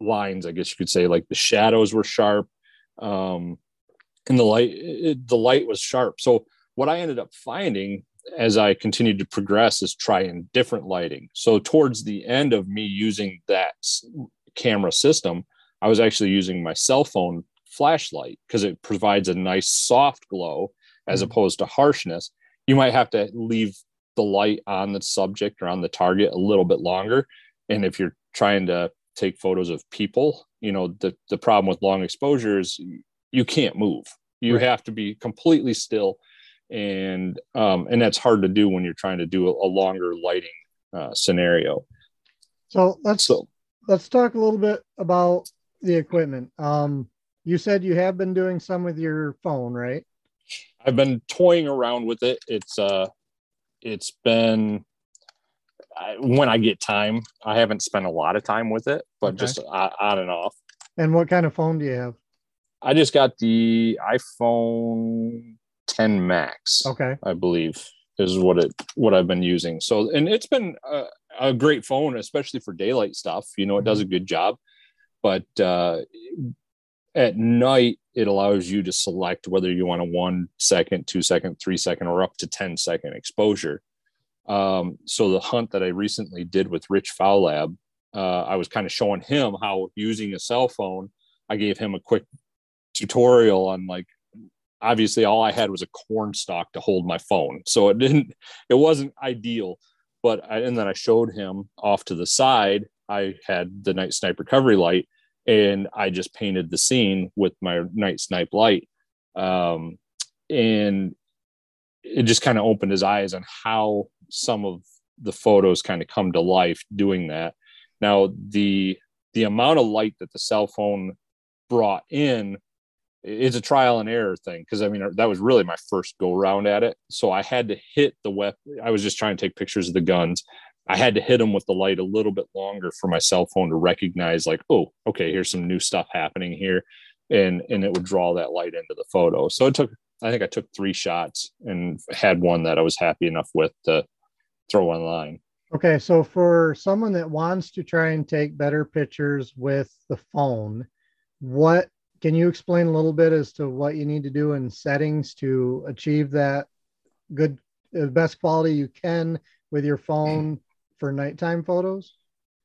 lines i guess you could say like the shadows were sharp um, and the light it, the light was sharp so what i ended up finding as I continued to progress is trying different lighting. So towards the end of me using that camera system, I was actually using my cell phone flashlight because it provides a nice soft glow as mm-hmm. opposed to harshness. You might have to leave the light on the subject or on the target a little bit longer. And if you're trying to take photos of people. You know, the the problem with long exposures, you can't move. You Right. have to be completely still, and um, and that's hard to do when you're trying to do a, a longer lighting uh, scenario. So let's So let's talk a little bit about the equipment. Um, you said you have been doing some with your phone, right? I've been toying around with it. It's uh, it's been I, when I get time. I haven't spent a lot of time with it, but Okay. just uh, on and off. And what kind of phone do you have? I just got the iPhone 10 Max. Okay. I believe is what it what I've been using. So and it's been a, a great phone, especially for daylight stuff. You know, it does a good job, but uh, at night it allows you to select whether you want a one second, two second, three second, or up to 10 second exposure. Um, so the hunt that I recently did with Rich Foul Lab, uh, I was kind of showing him how using a cell phone. I gave him a quick tutorial on like obviously all I had was a corn stalk to hold my phone. So it didn't, it wasn't ideal. But I, and then I showed him off to the side, I had the night snipe recovery light and I just painted the scene with my night snipe light. Um, and it just kind of opened his eyes on how some of the photos kind of come to life doing that. Now, the, the amount of light that the cell phone brought in it's a trial and error thing because I mean uh, that was really my first go round at it. So I had to hit the weapon. I was just trying to take pictures of the guns. I had to hit them with the light a little bit longer for my cell phone to recognize, like, oh, okay, here's some new stuff happening here, and and it would draw that light into the photo. So it took. I think I took three shots and had one that I was happy enough with to throw online. Okay. So for someone that wants to try and take better pictures with the phone, what can you explain a little bit as to what you need to do in settings to achieve that good, the best quality you can with your phone for nighttime photos?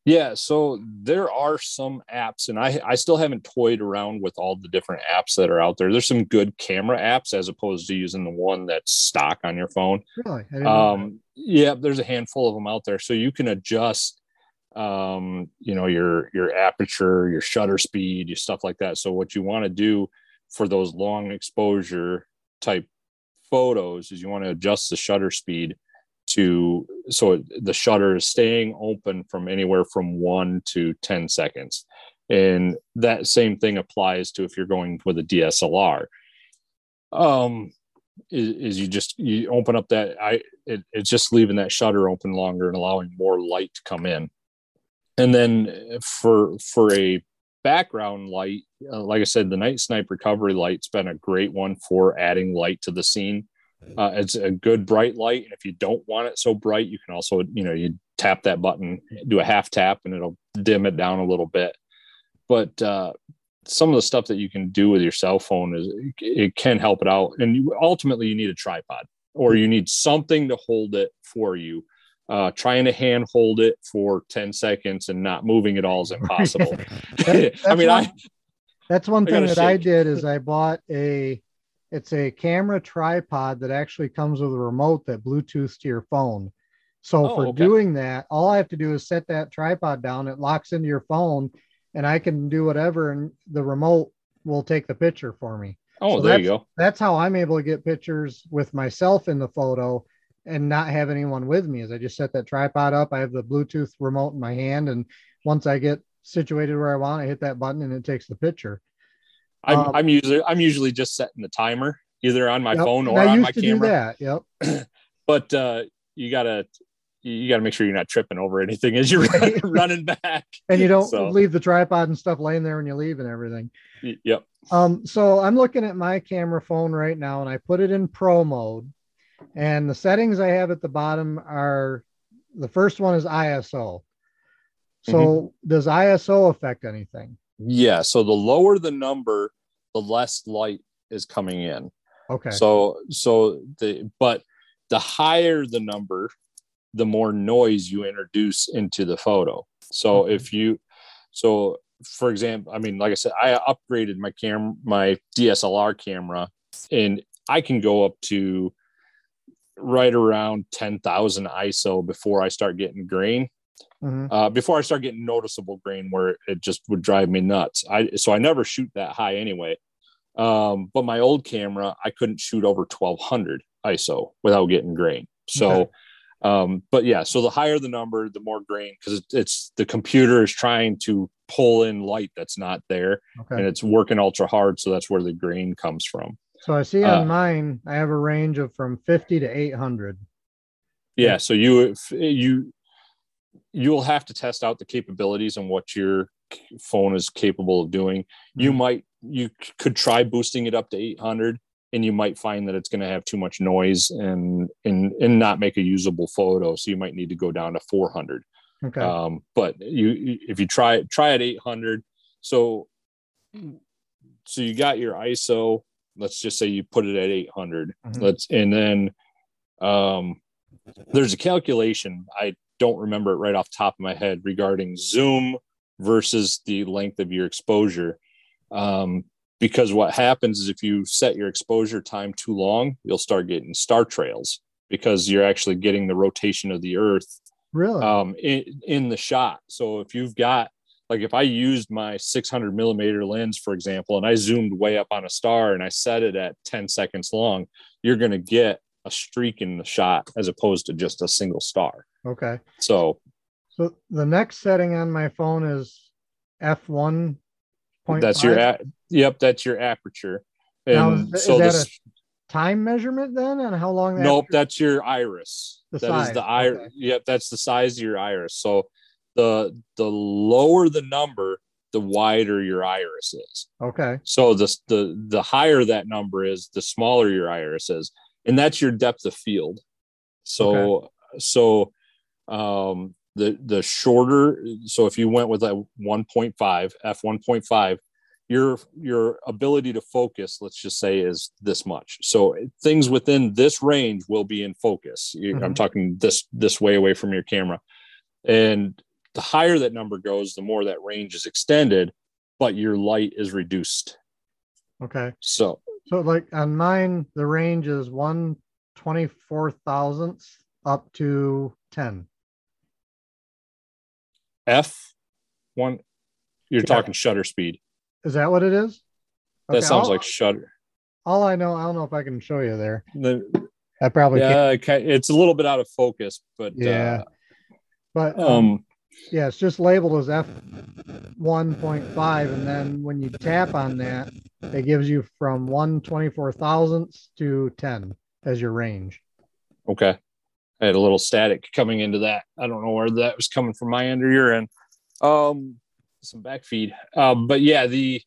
Yeah, so there are some apps, and I I still haven't toyed around with all the different apps that are out there. There's some good camera apps as opposed to using the one that's stock on your phone. Really? I didn't know that. Um, yeah, there's a handful of them out there, so you can adjust, um, you know, your your aperture, your shutter speed, your stuff like that. So what you want to do for those long exposure type photos is you want to adjust the shutter speed to so the shutter is staying open from anywhere from one to 10 seconds. And that same thing applies to if you're going with a DSLR. Um, is, is you just you open up that I it, it's just leaving that shutter open longer and allowing more light to come in. And then for for a background light, uh, like I said, the night snipe recovery light's been a great one for adding light to the scene. Uh, it's a good bright light, and if you don't want it so bright, you can also you know you tap that button, do a half tap, and it'll dim it down a little bit. But uh, some of the stuff that you can do with your cell phone is it can help it out, and you, ultimately you need a tripod or you need something to hold it for you. Uh, trying to hand hold it for 10 seconds and not moving at all is impossible. I That's mean, I, one- That's one I thing that I did is I bought a it's a camera tripod that actually comes with a remote that Bluetooths to your phone. So Oh, for okay. doing that, all I have to do is set that tripod down, it locks into your phone, and I can do whatever and the remote will take the picture for me. oh, So there you go. That's how I'm able to get pictures with myself in the photo and not have anyone with me. Is I just set that tripod up, I have the Bluetooth remote in my hand, and once I get situated where I want, I hit that button and it takes the picture. I'm, Um, I'm usually I'm usually just setting the timer either on my Yep, phone or I on used my to camera. do that. Yep. But uh, you gotta you gotta make sure you're not tripping over anything as you're Right. running back. And you don't So- leave the tripod and stuff laying there when you leave and everything. Yep. Um, so I'm looking at my camera phone right now and I put it in pro mode. And the settings I have at the bottom are the first one is ISO. So Mm-hmm. does ISO affect anything? Yeah. So the lower the number, the less light is coming in. Okay. So so the but the higher the number, the more noise you introduce into the photo. So Okay. if you so for example, I mean, like I said, I upgraded my camera, my DSLR camera, and I can go up to right around 10,000 ISO before I start getting grain. Mhm. uh, before I start getting noticeable green, where it just would drive me nuts. I so I never shoot that high anyway. Um, but my old camera, I couldn't shoot over 1200 ISO without getting grain. So, Okay. um, but yeah, so the higher the number, the more grain because it's, it's the computer is trying to pull in light that's not there and it's working ultra hard. So that's where the grain comes from. So I see on uh, mine, I have a range of from 50 to 800. yeah so you you you'll have to test out the capabilities and what your phone is capable of doing you Mhm. might you could try boosting it up to 800 and you might find that it's going to have too much noise and and and not make a usable photo so you might need to go down to 400 Okay. um but you you- if you try try at 800 so so you got your iso let's just say you put it at 800 Mhm. let's and then um there's a calculation i don't remember it right off the top of my head regarding zoom versus the length of your exposure um because what happens is if you set your exposure time too long you'll start getting star trails because you're actually getting the rotation of the earth really? um, in, in the shot. So if you've got like if I used my 600 millimeter lens, for example, and I zoomed way up on a star and I set it at 10 seconds long, you're going to get a streak in the shot as opposed to just a single star. okay. So So the next setting on my phone is f1. that's your a- yep, that's your aperture. Now, And is, so is that this, a time measurement then And how long that nope, that's your iris. The That is size, the iris. okay. Yep, that's the size of your iris. So the the lower the number, the wider your iris is. Okay. So the the the higher that number is, the smaller your iris is, and that's your depth of field. So so um, the the shorter. So if you went with a 1.5 f 1.5, your your ability to focus, let's just say, is this much. So things within this range will be in focus. You- I'm talking this this way away from your camera, and the higher that number goes, the more that range is extended, but your light is reduced. Okay. So So like on mine, the range is one twenty four thousandths up to 10. F one, you're Yeah. talking shutter speed. Is that what it is? That Okay, sounds all- like shutter. all I know. I don't know if I can show you there. The, I probably can't. yeah, it's a little bit out of focus, but Yeah. But uh, um, um, yeah, it's just labeled as F 1.5. And then when you tap on that, it gives you from 1 24 thousandths to 10 as your range. okay. I had a little static coming into that. I don't know where that was coming from my end or your end. Um, some back feed. Um, but yeah, the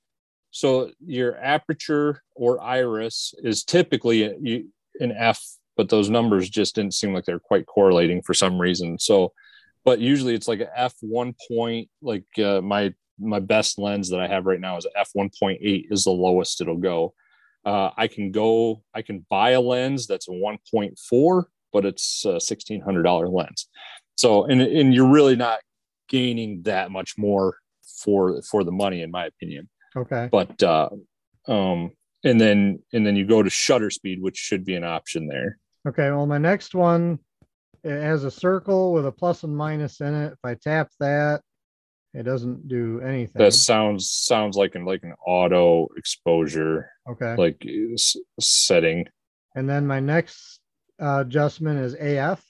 so your aperture or iris is typically an F, but those numbers just didn't seem like they're quite correlating for some reason. So, but usually it's like a F one point. Like uh, my my best lens that I have right now is F one point eight is the lowest it'll go. Uh, I can go. I can buy a lens that's a one point four, but it's a sixteen hundred dollar lens. So, and and you're really not gaining that much more for for the money, in my opinion Okay. but uh um and then and then you go to shutter speed which should be an option there Okay. Well, my next one it has a circle with a plus and minus in it. If I tap that, it doesn't do anything. that sounds sounds like an like an auto exposure okay. like setting And then my next uh, adjustment is AF.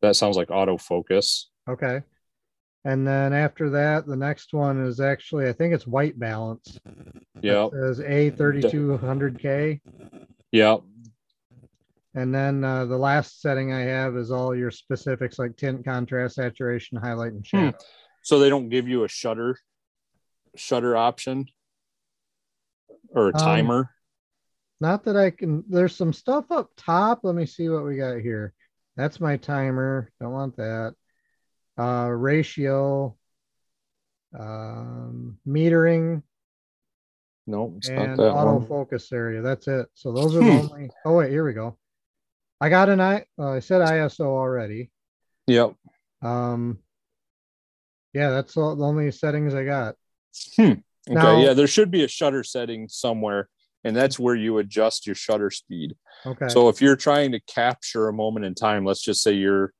that sounds like autofocus Okay. And then after that, the next one is actually, I think it's white balance. yeah It says A3200K. yeah And then uh, the last setting I have is all your specifics like tint, contrast, saturation, highlight, and Hmm. shadow. so they don't give you a shutter shutter option or a Um, timer Not that I can, there's some stuff up top. Let me see what we got here. That's my timer. Don't want that. Uh, ratio, um, metering, no it's and not that one autofocus area. That's it. So those are the Hmm. only. Oh wait, here we go. I got an I. Uh, I said ISO already. yep Um, yeah, that's all, the only settings I got. Okay, Now- yeah, there should be a shutter setting somewhere, and that's where you adjust your shutter speed. Okay. So if you're trying to capture a moment in time, let's just say you're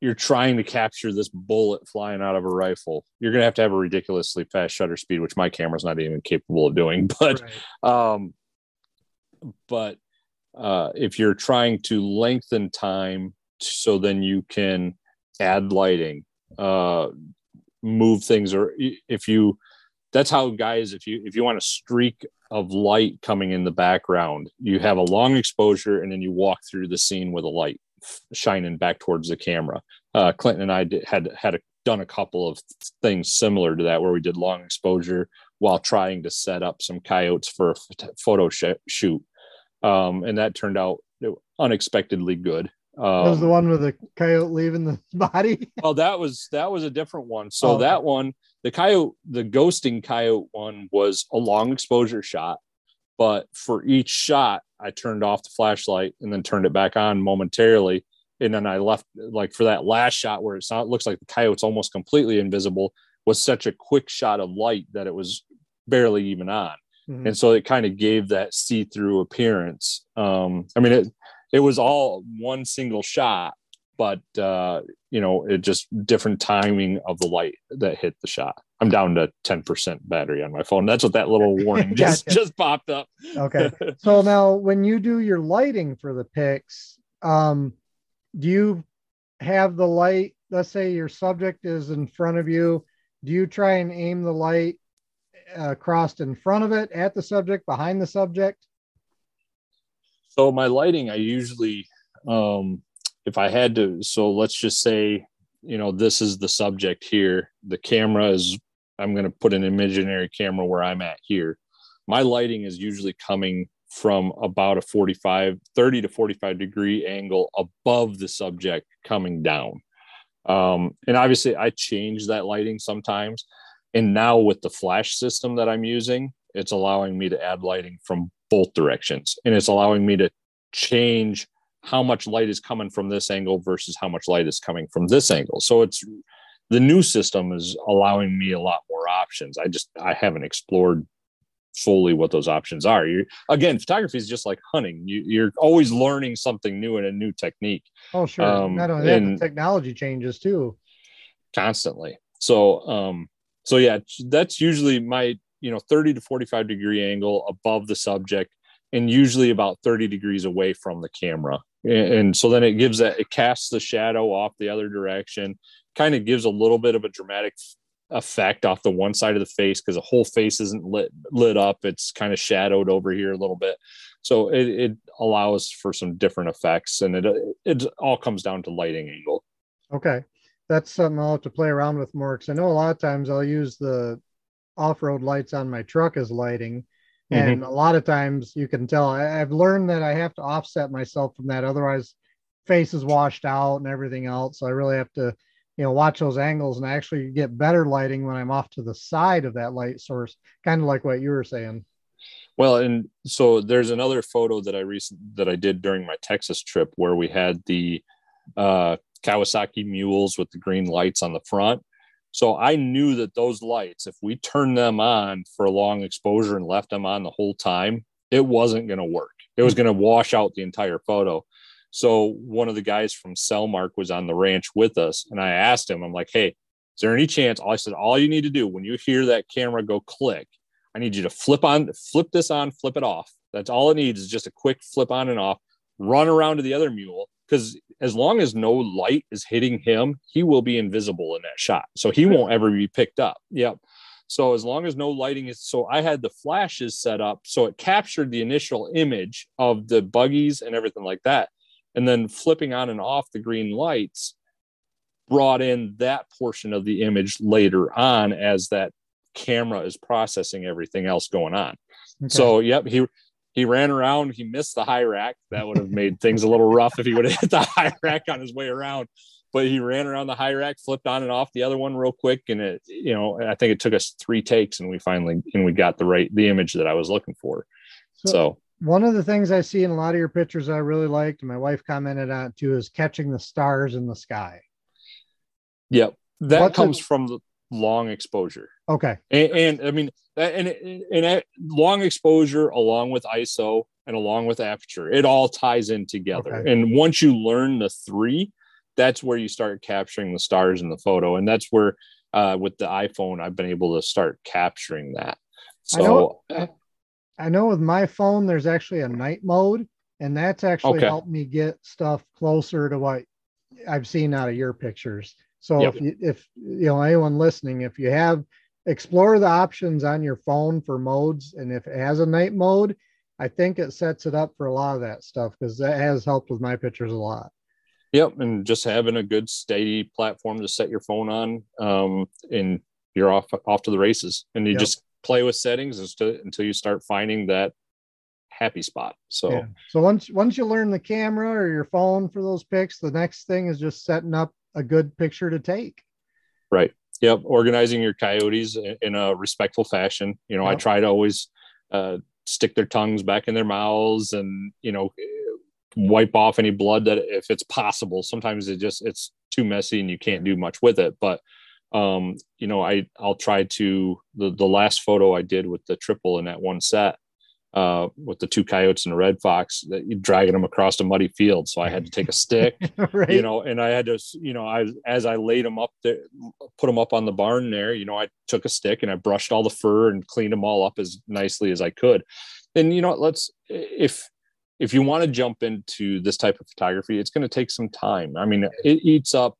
you're trying to capture this bullet flying out of a rifle. You're gonna have to have a ridiculously fast shutter speed, which my camera's not even capable of doing. But right. um, but uh, if you're trying to lengthen time so then you can add lighting uh, move things or if you that's how guys if you if you want a streak of light coming in the background you have a long exposure and then you walk through the scene with a light shining back towards the camera. Uh, clinton and i did, had had a, done a couple of things similar to that where we did long exposure while trying to set up some coyotes for a photo sh- shoot um, and that turned out unexpectedly good um, that was the one with the coyote leaving the body. well, that was that was a different one. So oh, that one, the coyote, the ghosting coyote one was a long exposure shot, but for each shot, I turned off the flashlight and then turned it back on momentarily, and then I left like for that last shot where it sound, looks like the coyote's almost completely invisible. Was such a quick shot of light that it was barely even on. Mm-hmm. And so it kind of gave that see-through appearance. Um, I mean, it it was all one single shot, but uh, you know, it just different timing of the light that hit the shot. I'm down to 10% battery on my phone. That's what that little warning just just popped up. okay. So now when you do your lighting for the pics, um, do you have the light, let's say your subject is in front of you, do you try and aim the light uh, crossed in front of it, at the subject, behind the subject? So my lighting, I usually, um, if I had to, so let's just say, you know, this is the subject here. The camera is, I'm going to put an imaginary camera where I'm at here. My lighting is usually coming from about a 45, 30 to 45 degree angle above the subject coming down. Um, and obviously, I change that lighting sometimes. And now with the flash system that I'm using, it's allowing me to add lighting from both directions. And it's allowing me to change how much light is coming from this angle versus how much light is coming from this angle. So it's the new system is allowing me a lot more options. I just i haven't explored fully what those options are. You again photography is just like hunting. You, you're always learning something new and a new technique. Oh sure. Um, not only that the technology changes too. Constantly. So um so yeah that's usually my you know 30 to 45 degree angle above the subject and usually about 30 degrees away from the camera. And so then it gives that it casts the shadow off the other direction kind of gives a little bit of a dramatic effect off the one side of the face because the whole face isn't lit lit up. It's kind of shadowed over here a little bit. So it, it allows for some different effects and it it all comes down to lighting angle. Okay that's something i'll have to play around with more because i know a lot of times i'll use the off-road lights on my truck as lighting. Mm-hmm. and a lot of times you can tell I, have learned that i have to offset myself from that otherwise face is washed out and everything else. So i really have to you know watch those angles and I actually get better lighting when i'm off to the side of that light source kind of like what you were saying. Well and so there's another photo that i recent that i did during my texas trip where we had the uh kawasaki mules with the green lights on the front so I knew that those lights, if we turned them on for a long exposure and left them on the whole time, it wasn't going to work. It was going to wash out the entire photo. So one of the guys from Sellmark was on the ranch with us, and I asked him, I'm like, "Hey, is there any chance?" I said, "All you need to do when you hear that camera go click, I need you to flip on, flip this on, flip it off. That's all it needs is just a quick flip on and off. Run around to the other mule because as long as no light is hitting him, he will be invisible in that shot. So he won't ever be picked up. Yep. So as long as no lighting is so I had the flashes set up so it captured the initial image of the buggies and everything like that. And then flipping on and off the green lights brought in that portion of the image later on as that camera is processing everything else going on. Okay. So yep, he he ran around. He missed the high rack. That would have made things a little rough if he would have hit the high rack on his way around. But he ran around the high rack, flipped on and off the other one real quick, and it, you know, I think it took us three takes, and we finally and we got the right the image that I was looking for. So, so one of the things I see in a lot of your pictures I really liked, and my wife commented on too, is catching the stars in the sky. Yep, that What's comes from the long exposure. Okay. And, and I mean, and, and, and long exposure along with ISO and along with aperture, it all ties in together. Okay. And once you learn the three, that's where you start capturing the stars in the photo and that's where uh, with the iphone i've been able to start capturing that so I know, I know with my phone there's actually a night mode and that's actually Okay. helped me get stuff closer to what i've seen out of your pictures so Yep. if you if you know anyone listening if you have explore the options on your phone for modes and if it has a night mode i think it sets it up for a lot of that stuff because that has helped with my pictures a lot Yep, and just having a good steady platform to set your phone on, um, and you're off off to the races. And you Yep. just play with settings until until you start finding that happy spot. So Yeah. So once once you learn the camera or your phone for those pics, the next thing is just setting up a good picture to take. right, yep, organizing your coyotes in, a respectful fashion. You know, I try to always uh, stick their tongues back in their mouths, and you know, wipe off any blood that if it's possible. Sometimes it just it's too messy and you can't do much with it, but um you know i i'll try to the the last photo i did with the triple in that one set uh with the two coyotes and a red fox dragging them across a muddy field. So i had to take a stick right. you know and i had to you know i as i laid them up there put them up on the barn there you know i took a stick and i brushed all the fur and cleaned them all up as nicely as i could. And you know let's if if you want to jump into this type of photography it's going to take some time. I mean it eats up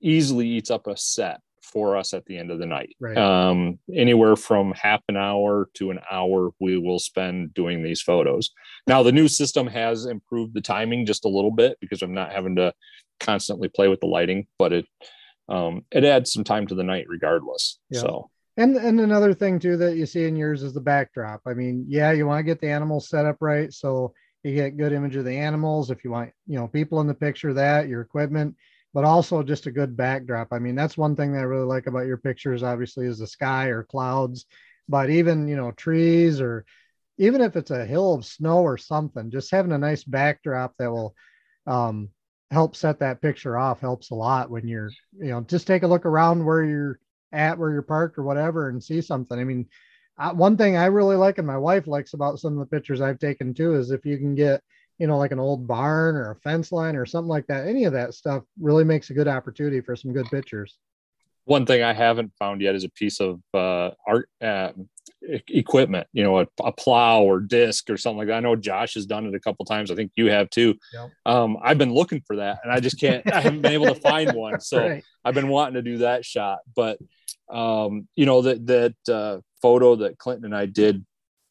easily eats up a set for us at the end of the night Right. um anywhere from half an hour to an hour we will spend doing these photos now the new system has improved the timing just a little bit because i'm not having to constantly play with the lighting but it um it adds some time to the night regardless Yeah. so And and another thing too that you see in yours is the backdrop. I mean, yeah, you want to get the animals set up right so you get good image of the animals. If you want, you know, people in the picture, that your equipment, but also just a good backdrop. I mean, that's one thing that I really like about your pictures. Obviously, is the sky or clouds, but even you know trees or even if it's a hill of snow or something, just having a nice backdrop that will um, help set that picture off helps a lot when you're you know just take a look around where you're at where you're parked or whatever and see something. I mean, uh, one thing I really like and my wife likes about some of the pictures I've taken too is if you can get, you know, like an old barn or a fence line or something like that, any of that stuff really makes a good opportunity for some good pictures. one thing i haven't found yet is a piece of uh art uh, equipment you know a, a plow or disc or something like that i know josh has done it a couple times i think you have too Yep. um i've been looking for that and i just can't i haven't been able to find one so Right. I've been wanting to do that shot, but um, you know that that uh, photo that Clinton and I did.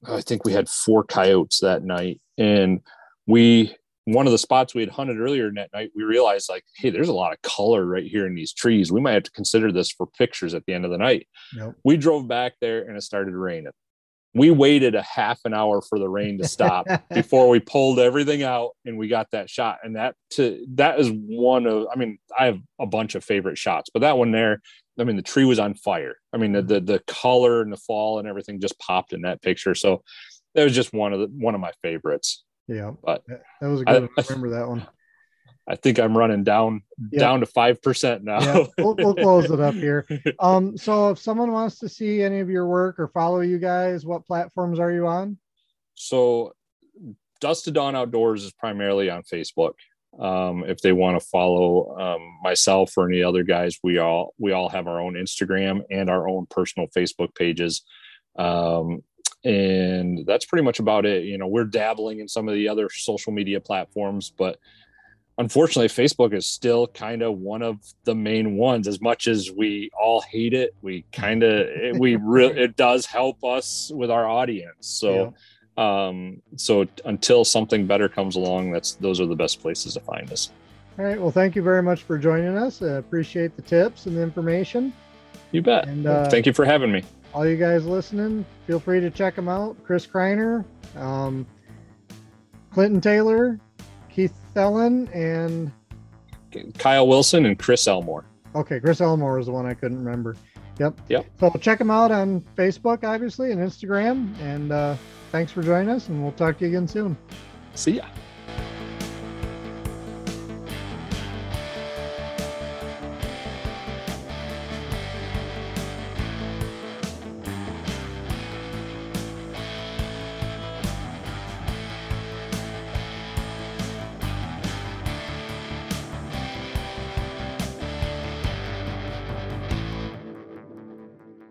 I think we had four coyotes that night, and we one of the spots we had hunted earlier in that night. We realized like, hey, there's a lot of color right here in these trees. We might have to consider this for pictures at the end of the night. We drove back there, and it started raining. We waited a half an hour for the rain to stop before we pulled everything out and we got that shot and that to that is one of i mean i have a bunch of favorite shots but that one there i mean the tree was on fire i mean the mm-hmm. the, the color and the fall and everything just popped in that picture so that was just one of the one of my favorites Yeah. But that was a I- good one. I remember that one. i think i'm running down Yeah. down to five percent now Yeah. We'll, we'll close it up here. Um, so if someone wants to see any of your work or follow you guys, what platforms are you on? so dusk to dawn outdoors is primarily on facebook um, if they want to follow um, myself or any other guys we all we all have our own instagram and our own personal facebook pages um, and that's pretty much about it. You know we're dabbling in some of the other social media platforms but unfortunately facebook is still kind of one of the main ones. As much as we all hate it we kind of we really it does help us with our audience. So um so until something better comes along that's those are the best places to find us. All right. Well, thank you very much for joining us. I appreciate the tips and the information. you bet. And, uh, thank you for having me all you guys listening, feel free to check them out. Chris Kreiner, um, Clinton Taylor, Keith Thelen, and kyle wilson and chris elmore okay, Chris Elmore is the one I couldn't remember. Yep. Yep. So check them out on Facebook, obviously, and Instagram. And uh, thanks for joining us, and we'll talk to you again soon. see ya